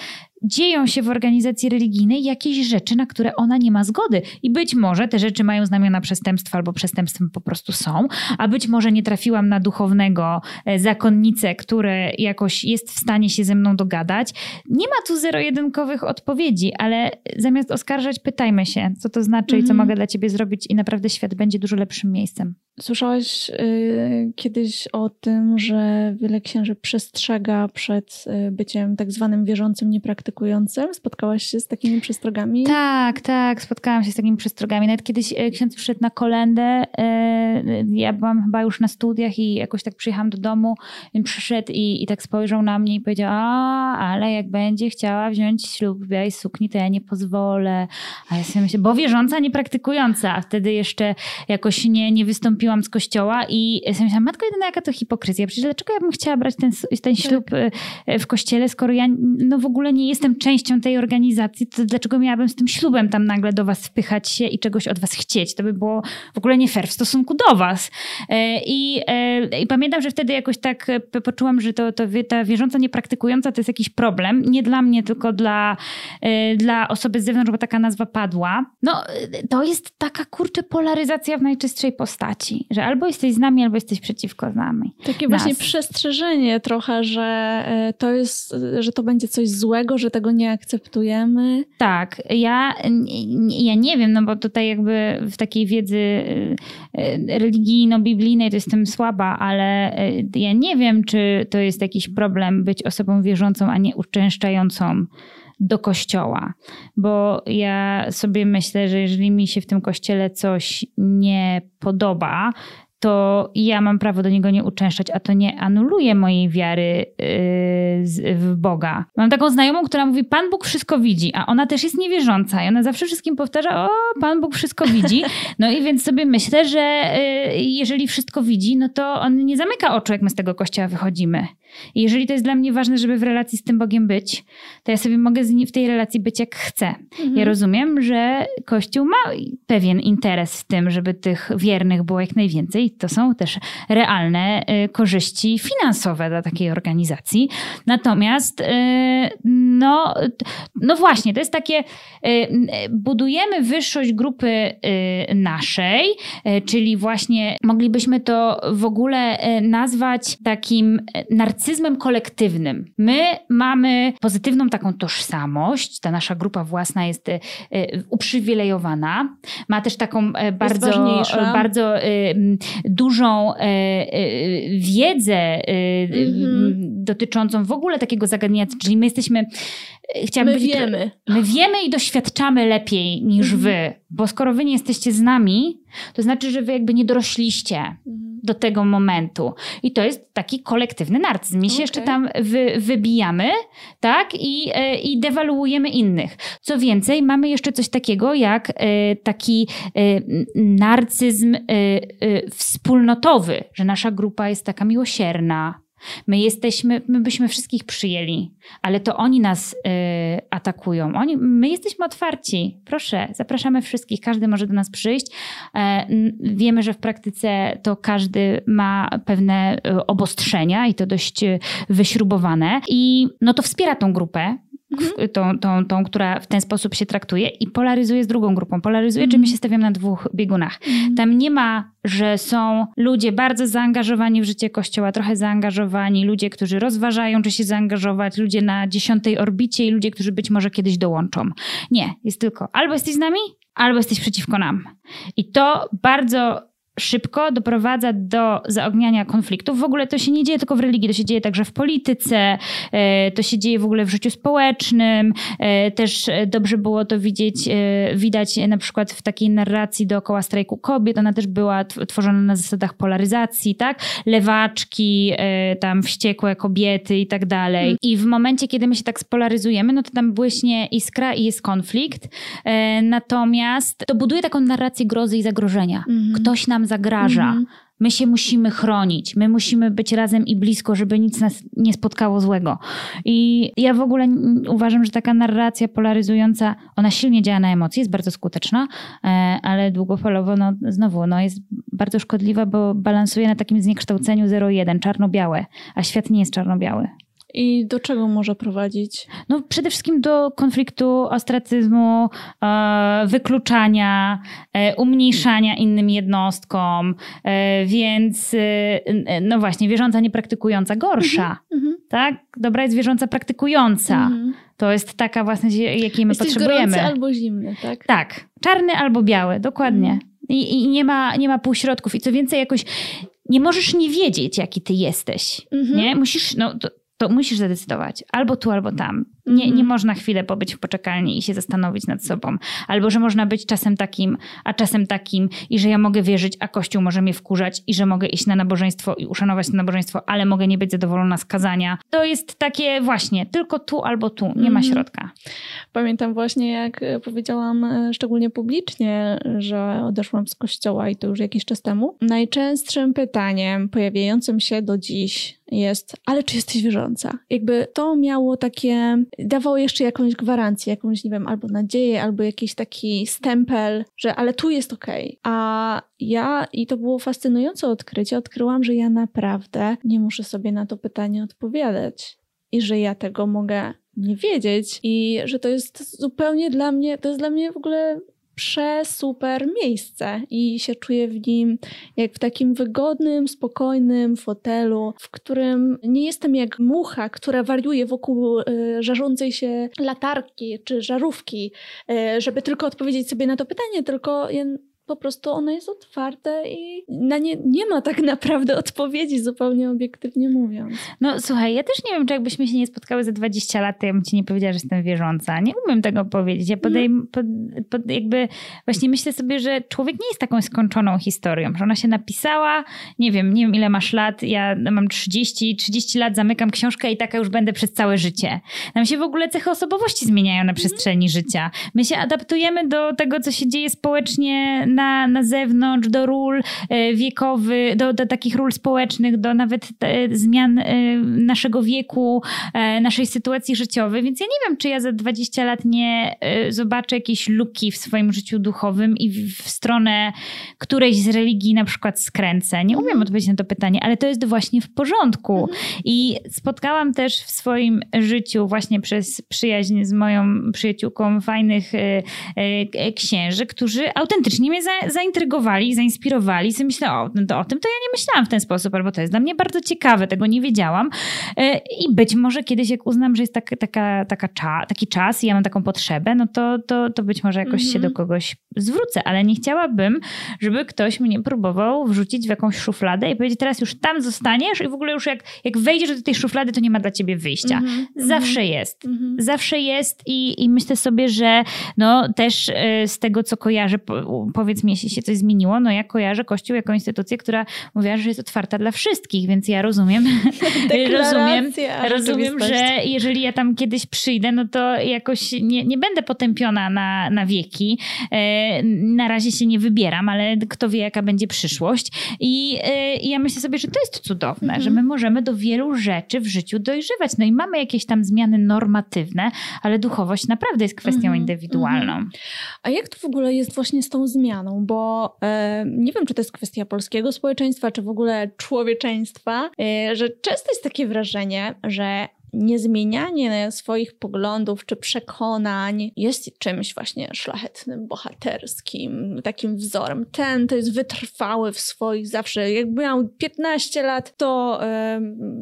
dzieją się w organizacji religijnej jakieś rzeczy, na które ona nie ma zgody. I być może te rzeczy mają znamiona przestępstwa albo przestępstwem po prostu są, a być może nie trafiłam na duchownego e, zakonnicę, który jakoś jest w stanie się ze mną dogadać. Nie ma tu zero-jedynkowych odpowiedzi, ale zamiast oskarżać, pytajmy się, co to znaczy i co mhm. mogę dla ciebie zrobić i naprawdę świat będzie dużo lepszym miejscem. Słyszałaś y, kiedyś o tym, że wiele księży przestrzega przed y, byciem tak zwanym wierzącym niepraktykującym? Spotkałaś się z takimi przestrogami? Tak, tak, spotkałam się z takimi przestrogami. Nawet kiedyś y, ksiądz przyszedł na kolendę, y, ja byłam chyba już na studiach i jakoś tak przyjechałam do domu, przyszedł i, i tak spojrzał na mnie i powiedział, a, ale jak będzie chciała wziąć ślub w białej sukni, to ja nie pozwolę. A ja sobie myślę, bo wierząca, niepraktykująca, a wtedy jeszcze jakoś nie, nie wystąpiła wróciłam z kościoła i sobie myślałam, matko jedyna, jaka to hipokryzja. Przecież dlaczego ja bym chciała brać ten, ten ślub w kościele, skoro ja no w ogóle nie jestem częścią tej organizacji, to dlaczego miałabym z tym ślubem tam nagle do was wpychać się i czegoś od was chcieć? To by było w ogóle nie fair w stosunku do was. E, I, i pamiętam, że wtedy jakoś tak poczułam, że to, to ta wierząca, niepraktykująca to jest jakiś problem. Nie dla mnie, tylko dla, dla osoby z zewnątrz, bo taka nazwa padła. No, to jest taka kurczę polaryzacja w najczystszej postaci że albo jesteś z nami, albo jesteś przeciwko nami. Takie nas. właśnie przestrzeżenie trochę, że e, to jest, że to będzie coś złego, że tego nie akceptujemy. Tak, ja, ja nie wiem, no bo tutaj jakby w takiej wiedzy e, religijno-biblijnej to jestem słaba, ale e, ja nie wiem, czy to jest jakiś problem być osobą wierzącą, a nie uczęszczającą do kościoła, bo ja sobie myślę, że jeżeli mi się w tym kościele coś nie podoba, to ja mam prawo do niego nie uczęszczać, a to nie anuluje mojej wiary yy, w Boga. Mam taką znajomą, która mówi, Pan Bóg wszystko widzi, a ona też jest niewierząca i ona zawsze wszystkim powtarza, o, Pan Bóg wszystko widzi. No i więc sobie myślę, że yy, jeżeli wszystko widzi, no to on nie zamyka oczu, jak my z tego kościoła wychodzimy. I jeżeli to jest dla mnie ważne, żeby w relacji z tym Bogiem być, to ja sobie mogę w tej relacji być jak chcę. Mhm. Ja rozumiem, że Kościół ma pewien interes w tym, żeby tych wiernych było jak najwięcej. To są też realne y, korzyści finansowe dla takiej organizacji. Natomiast, y, no, no właśnie, to jest takie, y, budujemy wyższość grupy naszej, czyli właśnie moglibyśmy to w ogóle nazwać takim narcyzmem, narcyzmem kolektywnym. My mamy pozytywną taką tożsamość, ta nasza grupa własna jest e, uprzywilejowana, ma też taką e, bardzo, bardzo dużą e, wiedzę mhm. dotyczącą w ogóle takiego zagadnienia, czyli my jesteśmy Chciałabym my wiemy. My wiemy i doświadczamy lepiej niż mhm. wy, bo skoro wy nie jesteście z nami, to znaczy, że wy jakby nie dorośliście. Mhm. Do tego momentu. I to jest taki kolektywny narcyzm. My się okay. jeszcze tam wy, wybijamy, tak? I, e, I dewaluujemy innych. Co więcej, mamy jeszcze coś takiego jak e, taki e, narcyzm wspólnotowy, że nasza grupa jest taka miłosierna, My jesteśmy, my byśmy wszystkich przyjęli, ale to oni nas y, atakują. Oni, my jesteśmy otwarci. Proszę, zapraszamy wszystkich, każdy może do nas przyjść. E, wiemy, że w praktyce to każdy ma pewne y, obostrzenia i to dość y, wyśrubowane. I no to wspiera tą grupę, mhm. tą, tą, tą, która w ten sposób się traktuje i polaryzuje z drugą grupą. Polaryzuje, mhm. czy my się stawiamy na dwóch biegunach. Mhm. Tam nie ma, że są ludzie bardzo zaangażowani w życie Kościoła, trochę zaangażowani, ludzie, którzy rozważają, czy się zaangażować, ludzie na dziesiątej orbicie i ludzie, którzy być może kiedyś dołączą. Nie, jest tylko albo jesteś z nami, albo jesteś przeciwko nam. I to bardzo szybko doprowadza do zaogniania konfliktów. W ogóle to się nie dzieje tylko w religii, to się dzieje także w polityce, e, to się dzieje w ogóle w życiu społecznym. E, też dobrze było to widzieć, e, widać na przykład w takiej narracji dookoła strajku kobiet. Ona też była tworzona na zasadach polaryzacji, tak? Lewaczki, tam wściekłe kobiety i tak dalej. Hmm. I w momencie, kiedy my się tak spolaryzujemy, no to tam błyśnie iskra i jest konflikt. Natomiast to buduje taką narrację grozy i zagrożenia. Mm. Ktoś nam zagraża. Mhm. My się musimy chronić, my musimy być razem i blisko, żeby nic nas nie spotkało złego. I ja w ogóle uważam, że taka narracja polaryzująca, ona silnie działa na emocje, jest bardzo skuteczna, e, ale długofalowo, no znowu, no jest bardzo szkodliwa, bo balansuje na takim zniekształceniu 0-1, czarno-białe, a świat nie jest czarno-biały. I do czego może prowadzić? No przede wszystkim do konfliktu, ostracyzmu, e, wykluczania, e, umniejszania innym jednostkom, e, więc no właśnie, wierząca niepraktykująca gorsza, mm -hmm. tak? Dobra jest wierząca praktykująca. -hmm. To jest taka właśnie, jakiej my Jesteś potrzebujemy. albo zimny, tak? Tak, czarny albo biały, dokładnie. I, I, nie, ma, nie ma półśrodków. I co więcej, jakoś nie możesz nie wiedzieć, jaki ty jesteś. Nie? Musisz, no, to, to musisz zadecydować albo tu, albo tam. Nie, nie mhm. można chwilę pobyć w poczekalni i się zastanowić nad sobą. Albo, że można być czasem takim, a czasem takim i że ja mogę wierzyć, a Kościół może mnie wkurzać i że mogę iść na nabożeństwo i uszanować to nabożeństwo, ale mogę nie być zadowolona z kazania. To jest takie właśnie, tylko tu albo tu, nie ma mhm. środka. Pamiętam właśnie, jak powiedziałam e, szczególnie publicznie, że odeszłam z Kościoła i to już jakiś czas temu. Najczęstszym pytaniem pojawiającym się do dziś jest, ale czy jesteś wierząca? Jakby to miało takie dawał jeszcze jakąś gwarancję, jakąś, nie wiem, albo nadzieję, albo jakiś taki stempel, że ale tu jest okej. Okay. A ja, i to było fascynujące odkrycie, odkryłam, że ja naprawdę nie muszę sobie na to pytanie odpowiadać i że ja tego mogę nie wiedzieć i że to jest zupełnie dla mnie, to jest dla mnie w ogóle przesuper miejsce i się czuję w nim jak w takim wygodnym, spokojnym fotelu, w którym nie jestem jak mucha, która wariuje wokół y, żarzącej się latarki czy żarówki, y, żeby tylko odpowiedzieć sobie na to pytanie, tylko po prostu ono jest otwarte i na nie nie ma tak naprawdę odpowiedzi, zupełnie obiektywnie mówiąc. No słuchaj, ja też nie wiem, czy jakbyśmy się nie spotkały za 20 lat, to ja bym ci nie powiedziała, że jestem wierząca. Nie umiem tego powiedzieć. Ja podej, mm. pod, pod, jakby właśnie myślę sobie, że człowiek nie jest taką skończoną historią, że ona się napisała, nie wiem, nie wiem ile masz lat, ja mam 30, 30 lat, zamykam książkę i taka już będę przez całe życie. Nam się w ogóle cechy osobowości zmieniają na przestrzeni mm. życia. My się adaptujemy do tego, co się dzieje społecznie na, na zewnątrz, do ról e, wiekowych, do, do takich ról społecznych, do nawet e, zmian e, naszego wieku, naszej sytuacji życiowej. Więc ja nie wiem, czy ja za 20 lat nie zobaczę jakieś luki w swoim życiu duchowym i w stronę którejś z religii na przykład skręcę. Nie umiem mhm. odpowiedzieć na to pytanie, ale to jest właśnie w porządku. Mhm. I spotkałam też w swoim życiu właśnie przez przyjaźń z moją przyjaciółką fajnych księży, którzy autentycznie mnie za, zaintrygowali, zainspirowali. I myślę, o, no o tym to ja nie myślałam w ten sposób, albo to jest dla mnie bardzo ciekawe, tego nie wiedziałam. E, I być może kiedyś, jak uznam, że jest tak, taka, taka cza, taki czas i ja mam taką potrzebę, no to, to, to być może jakoś się do mhm. kogoś zwrócę, ale nie chciałabym, żeby ktoś mnie próbował wrzucić w jakąś szufladę i powiedzieć, teraz już tam zostaniesz i w ogóle już jak, jak wejdziesz do tej szuflady, to nie ma dla ciebie wyjścia. -hmm. Zawsze jest. Mm -hmm. Zawsze jest i, i myślę sobie, że no też e, z tego, co kojarzę, powiedzmy powiedz mi, jeśli się coś zmieniło, no ja kojarzę Kościół jako instytucję, która mówiła, że jest otwarta dla wszystkich, więc ja rozumiem, rozumiem, rozumiem, że jeżeli ja tam kiedyś przyjdę, no to jakoś nie, nie będę potępiona na, na wieki. E, na razie się nie wybieram, ale kto wie, jaka będzie przyszłość. I, e, i ja myślę sobie, że to jest cudowne, mhm. że my możemy do wielu rzeczy w życiu dojrzewać. No i mamy jakieś tam zmiany normatywne, ale duchowość naprawdę jest kwestią mhm. indywidualną. Mhm. A jak to w ogóle jest właśnie z tą zmianą? Bo e, nie wiem, czy to jest kwestia polskiego społeczeństwa, czy w ogóle człowieczeństwa, e, że często jest takie wrażenie, że niezmienianie swoich poglądów czy przekonań jest czymś właśnie szlachetnym, bohaterskim, takim wzorem. Ten to jest wytrwały w swoich zawsze. Jakby miał 15 lat, to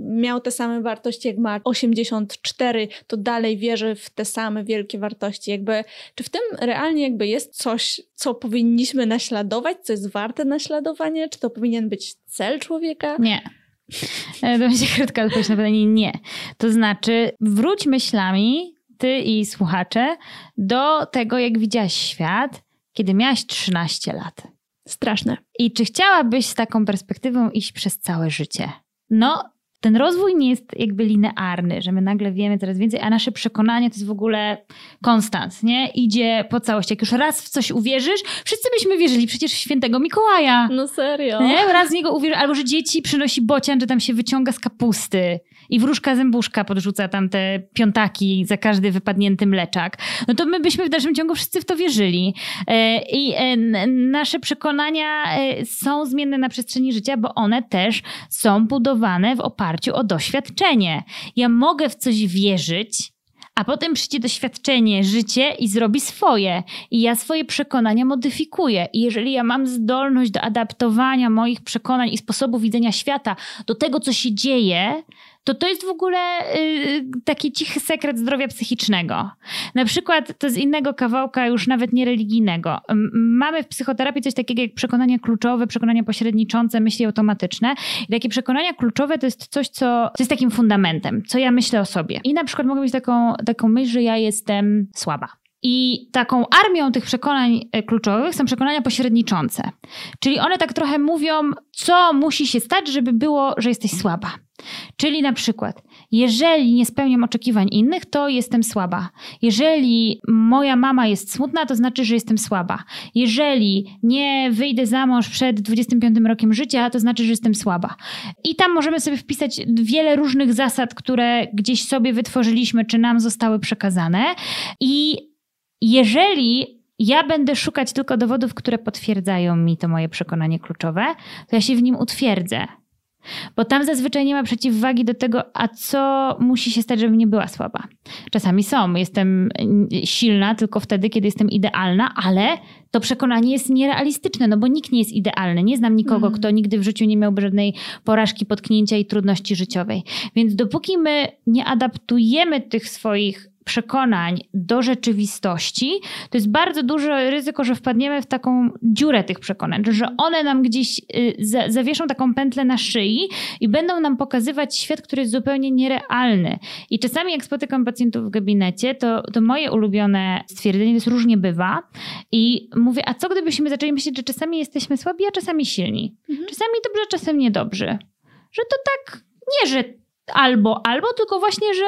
miał te same wartości, jak ma 84, to dalej wierzy w te same wielkie wartości. Jakby, czy w tym realnie jakby jest coś, co powinniśmy naśladować, co jest warte naśladowania? Czy to powinien być cel człowieka? Nie. E, to będzie krótka odpowiedź na pytanie nie. To znaczy, wróć myślami, ty i słuchacze, do tego, jak widziałaś świat, kiedy miałaś 13 lat. Straszne. I czy chciałabyś z taką perspektywą iść przez całe życie? No, ten rozwój nie jest jakby linearny, że my nagle wiemy coraz więcej, a nasze przekonanie to jest w ogóle konstans, nie? Idzie po całości. Jak już raz w coś uwierzysz, wszyscy byśmy wierzyli przecież w świętego Mikołaja. No serio. Nie? Raz w niego uwierzysz, albo że dzieci przynosi bocian, że tam się wyciąga z kapusty i wróżka zębuszka podrzuca tam te piątaki za każdy wypadnięty mleczak, no to my byśmy w dalszym ciągu wszyscy w to wierzyli. E, I e, nasze przekonania e, są zmienne na przestrzeni życia, bo one też są budowane w oparciu o doświadczenie. Ja mogę w coś wierzyć, a potem przyjdzie doświadczenie, życie i zrobi swoje. I ja swoje przekonania modyfikuję. I jeżeli ja mam zdolność do adaptowania moich przekonań i sposobu widzenia świata do tego, co się dzieje, to to jest w ogóle y, taki cichy sekret zdrowia psychicznego. Na przykład to z innego kawałka, już nawet niereligijnego. Mamy w psychoterapii coś takiego jak przekonania kluczowe, przekonania pośredniczące, myśli automatyczne. I takie przekonania kluczowe to jest coś, co, co jest takim fundamentem, co ja myślę o sobie. I na przykład mogę mieć taką, taką myśl, że ja jestem słaba. I taką armią tych przekonań e, kluczowych są przekonania pośredniczące. Czyli one tak trochę mówią, co musi się stać, żeby było, że jesteś słaba. Czyli na przykład, jeżeli nie spełniam oczekiwań innych, to jestem słaba. Jeżeli moja mama jest smutna, to znaczy, że jestem słaba. Jeżeli nie wyjdę za mąż przed 25 rokiem życia, to znaczy, że jestem słaba. I tam możemy sobie wpisać wiele różnych zasad, które gdzieś sobie wytworzyliśmy, czy nam zostały przekazane. I jeżeli ja będę szukać tylko dowodów, które potwierdzają mi to moje przekonanie kluczowe, to ja się w nim utwierdzę. Bo tam zazwyczaj nie ma przeciwwagi do tego, a co musi się stać, żebym nie była słaba. Czasami są. Jestem silna tylko wtedy, kiedy jestem idealna, ale to przekonanie jest nierealistyczne, no bo nikt nie jest idealny. Nie znam nikogo, mm. kto nigdy w życiu nie miałby żadnej porażki, potknięcia i trudności życiowej. Więc dopóki my nie adaptujemy tych swoich przekonań do rzeczywistości, to jest bardzo duże ryzyko, że wpadniemy w taką dziurę tych przekonań, że one nam gdzieś y, zawieszą taką pętlę na szyi i będą nam pokazywać świat, który jest zupełnie nierealny. I czasami jak spotykam pacjentów w gabinecie, to, to moje ulubione stwierdzenie to jest różnie bywa i mówię, a co gdybyśmy zaczęli myśleć, że czasami jesteśmy słabi, a czasami silni? Mhm. Czasami dobrze, czasem niedobrze. Że to tak, nie, że albo, albo, tylko właśnie, że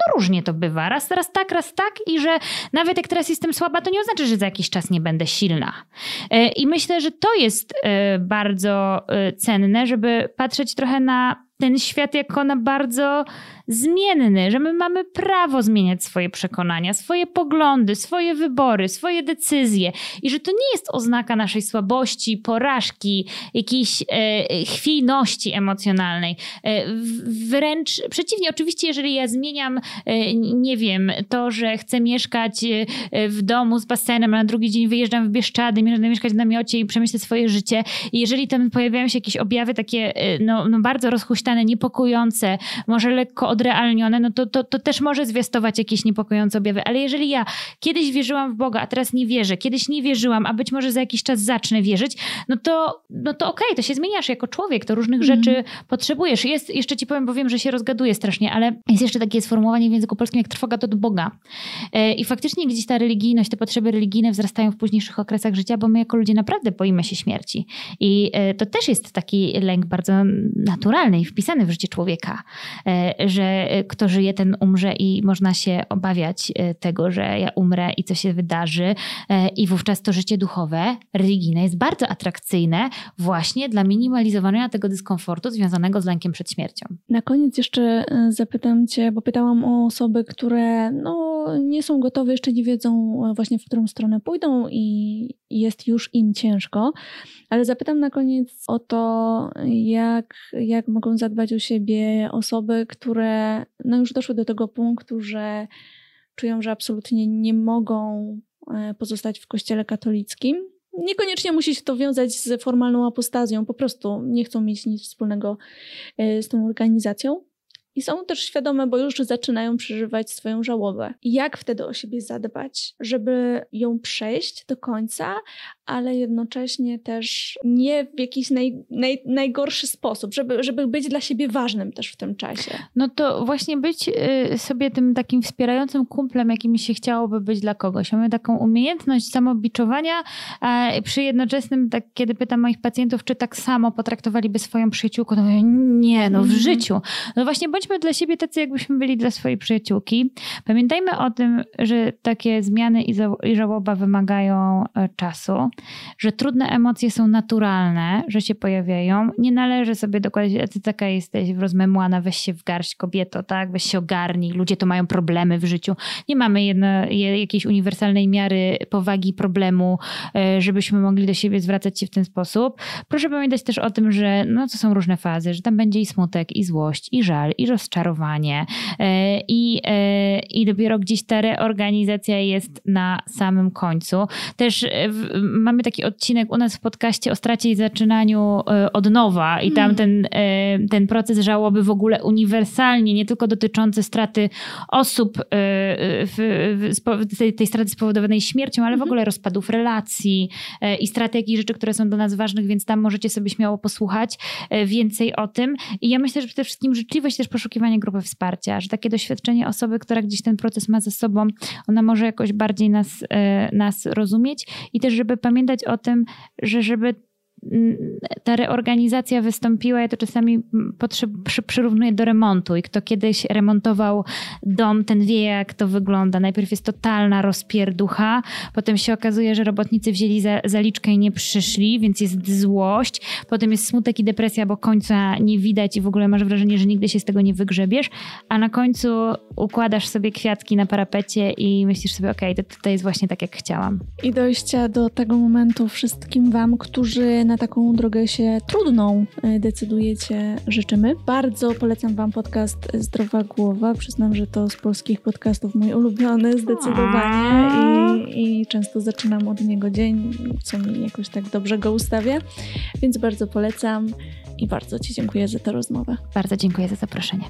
no różnie to bywa. Raz, raz tak, raz tak i że nawet jak teraz jestem słaba, to nie oznacza, że za jakiś czas nie będę silna. E, I myślę, że to jest e, bardzo e, cenne, żeby patrzeć trochę na ten świat jako na bardzo zmienny, że my mamy prawo zmieniać swoje przekonania, swoje poglądy, swoje wybory, swoje decyzje i że to nie jest oznaka naszej słabości, porażki, jakiejś e, chwiejności emocjonalnej. E, wręcz przeciwnie, oczywiście, jeżeli ja zmieniam, e, nie wiem, to, że chcę mieszkać e, w domu z basenem, a na drugi dzień wyjeżdżam w Bieszczady, będę mieszkać w namiocie i przemyślę swoje życie i jeżeli tam pojawiają się jakieś objawy takie, e, no, no bardzo rozhuśtane, niepokojące, może lekko od odrealnione, no to, to, to też może zwiastować jakieś niepokojące objawy. Ale jeżeli ja kiedyś wierzyłam w Boga, a teraz nie wierzę, kiedyś nie wierzyłam, a być może za jakiś czas zacznę wierzyć, no to, no to okej, okay, to się zmieniasz jako człowiek, to różnych mm. rzeczy potrzebujesz. Jest, jeszcze ci powiem, bo wiem, że się rozgaduję strasznie, ale jest jeszcze takie sformułowanie w języku polskim jak trwoga to do Boga. E, I faktycznie gdzieś ta religijność, te potrzeby religijne wzrastają w późniejszych okresach życia, bo my jako ludzie naprawdę boimy się śmierci. I e, to też jest taki lęk bardzo naturalny i wpisany w życie człowieka, e, że kto żyje, ten umrze i można się obawiać tego, że ja umrę i co się wydarzy. I wówczas to życie duchowe, religijne jest bardzo atrakcyjne właśnie dla minimalizowania tego dyskomfortu związanego z lękiem przed śmiercią. Na koniec jeszcze zapytam Cię, bo pytałam o osoby, które no, nie są gotowe, jeszcze nie wiedzą właśnie w którą stronę pójdą i jest już im ciężko. Ale zapytam na koniec o to, jak, jak mogą zadbać o siebie osoby, które no, już doszły do tego punktu, że czują, że absolutnie nie mogą e, pozostać w kościele katolickim. Niekoniecznie musi się to wiązać z formalną apostazją, po prostu nie chcą mieć nic wspólnego e, z tą organizacją i są też świadome, bo już zaczynają przeżywać swoją żałobę. Jak wtedy o siebie zadbać, żeby ją przejść do końca, ale jednocześnie też nie w jakiś naj, naj, najgorszy sposób, żeby, żeby być dla siebie ważnym też w tym czasie. No to właśnie być y, sobie tym takim wspierającym kumplem, jakim się chciałoby być dla kogoś. Mamy taką umiejętność samobiczowania, a przy jednoczesnym, tak, kiedy pytam moich pacjentów, czy tak samo potraktowaliby swoją przyjaciółkę, to mówię, nie, no w mm. życiu. No właśnie bądźmy dla siebie tacy, jakbyśmy byli dla swojej przyjaciółki. Pamiętajmy o tym, że takie zmiany i żałoba wymagają e, czasu że trudne emocje są naturalne, że się pojawiają. Nie należy sobie dokładać, ty taka jesteś rozmemłana, weź się w garść kobieto, tak? Weź się ogarnij, ludzie to mają problemy w życiu. Nie mamy jedno, jakiejś uniwersalnej miary powagi problemu, e, żebyśmy mogli do siebie zwracać się w ten sposób. Proszę pamiętać też o tym, że no, to są różne fazy, że tam będzie i smutek, i złość, i żal, i rozczarowanie. E, I, e, i dopiero gdzieś ta reorganizacja jest na samym końcu. Też mamy taki odcinek u nas w podcaście o stracie i zaczynaniu e, od nowa i tam mm. ten, e, ten proces żałoby w ogóle uniwersalnie, nie tylko dotyczący straty osób, e, w, w, tej, tej straty spowodowanej śmiercią, ale w mhm. ogóle rozpadów relacji i straty jakichś rzeczy, które są dla nas ważnych, więc tam możecie sobie śmiało posłuchać więcej o tym. I ja myślę, że przede wszystkim życzliwość też poszukiwanie grupy wsparcia, że takie doświadczenie osoby, która gdzieś ten proces ma ze sobą, ona może jakoś bardziej nas, nas rozumieć i też, żeby pamiętać o tym, że żeby ta reorganizacja wystąpiła, ja to czasami przyrównuję do remontu i kto kiedyś remontował dom, ten wie jak to wygląda. Najpierw jest totalna rozpierducha, potem się okazuje, że robotnicy wzięli za, zaliczkę i nie przyszli, więc jest złość, potem jest smutek i depresja, bo końca nie widać i w ogóle masz wrażenie, że nigdy się z tego nie wygrzebiesz, a na końcu układasz sobie kwiatki na parapecie i myślisz sobie, okej, okay, to, to jest właśnie tak, jak chciałam. I dojścia do tego momentu wszystkim wam, którzy na taką drogę się trudną e, decydujecie, życzymy. Bardzo polecam Wam podcast Zdrowa Głowa. Przyznam, że to z polskich podcastów mój ulubiony zdecydowanie i, i często zaczynam od niego dzień, co mi jakoś tak dobrze go ustawia, więc bardzo polecam i bardzo Ci dziękuję za tę rozmowę. Bardzo dziękuję za zaproszenie.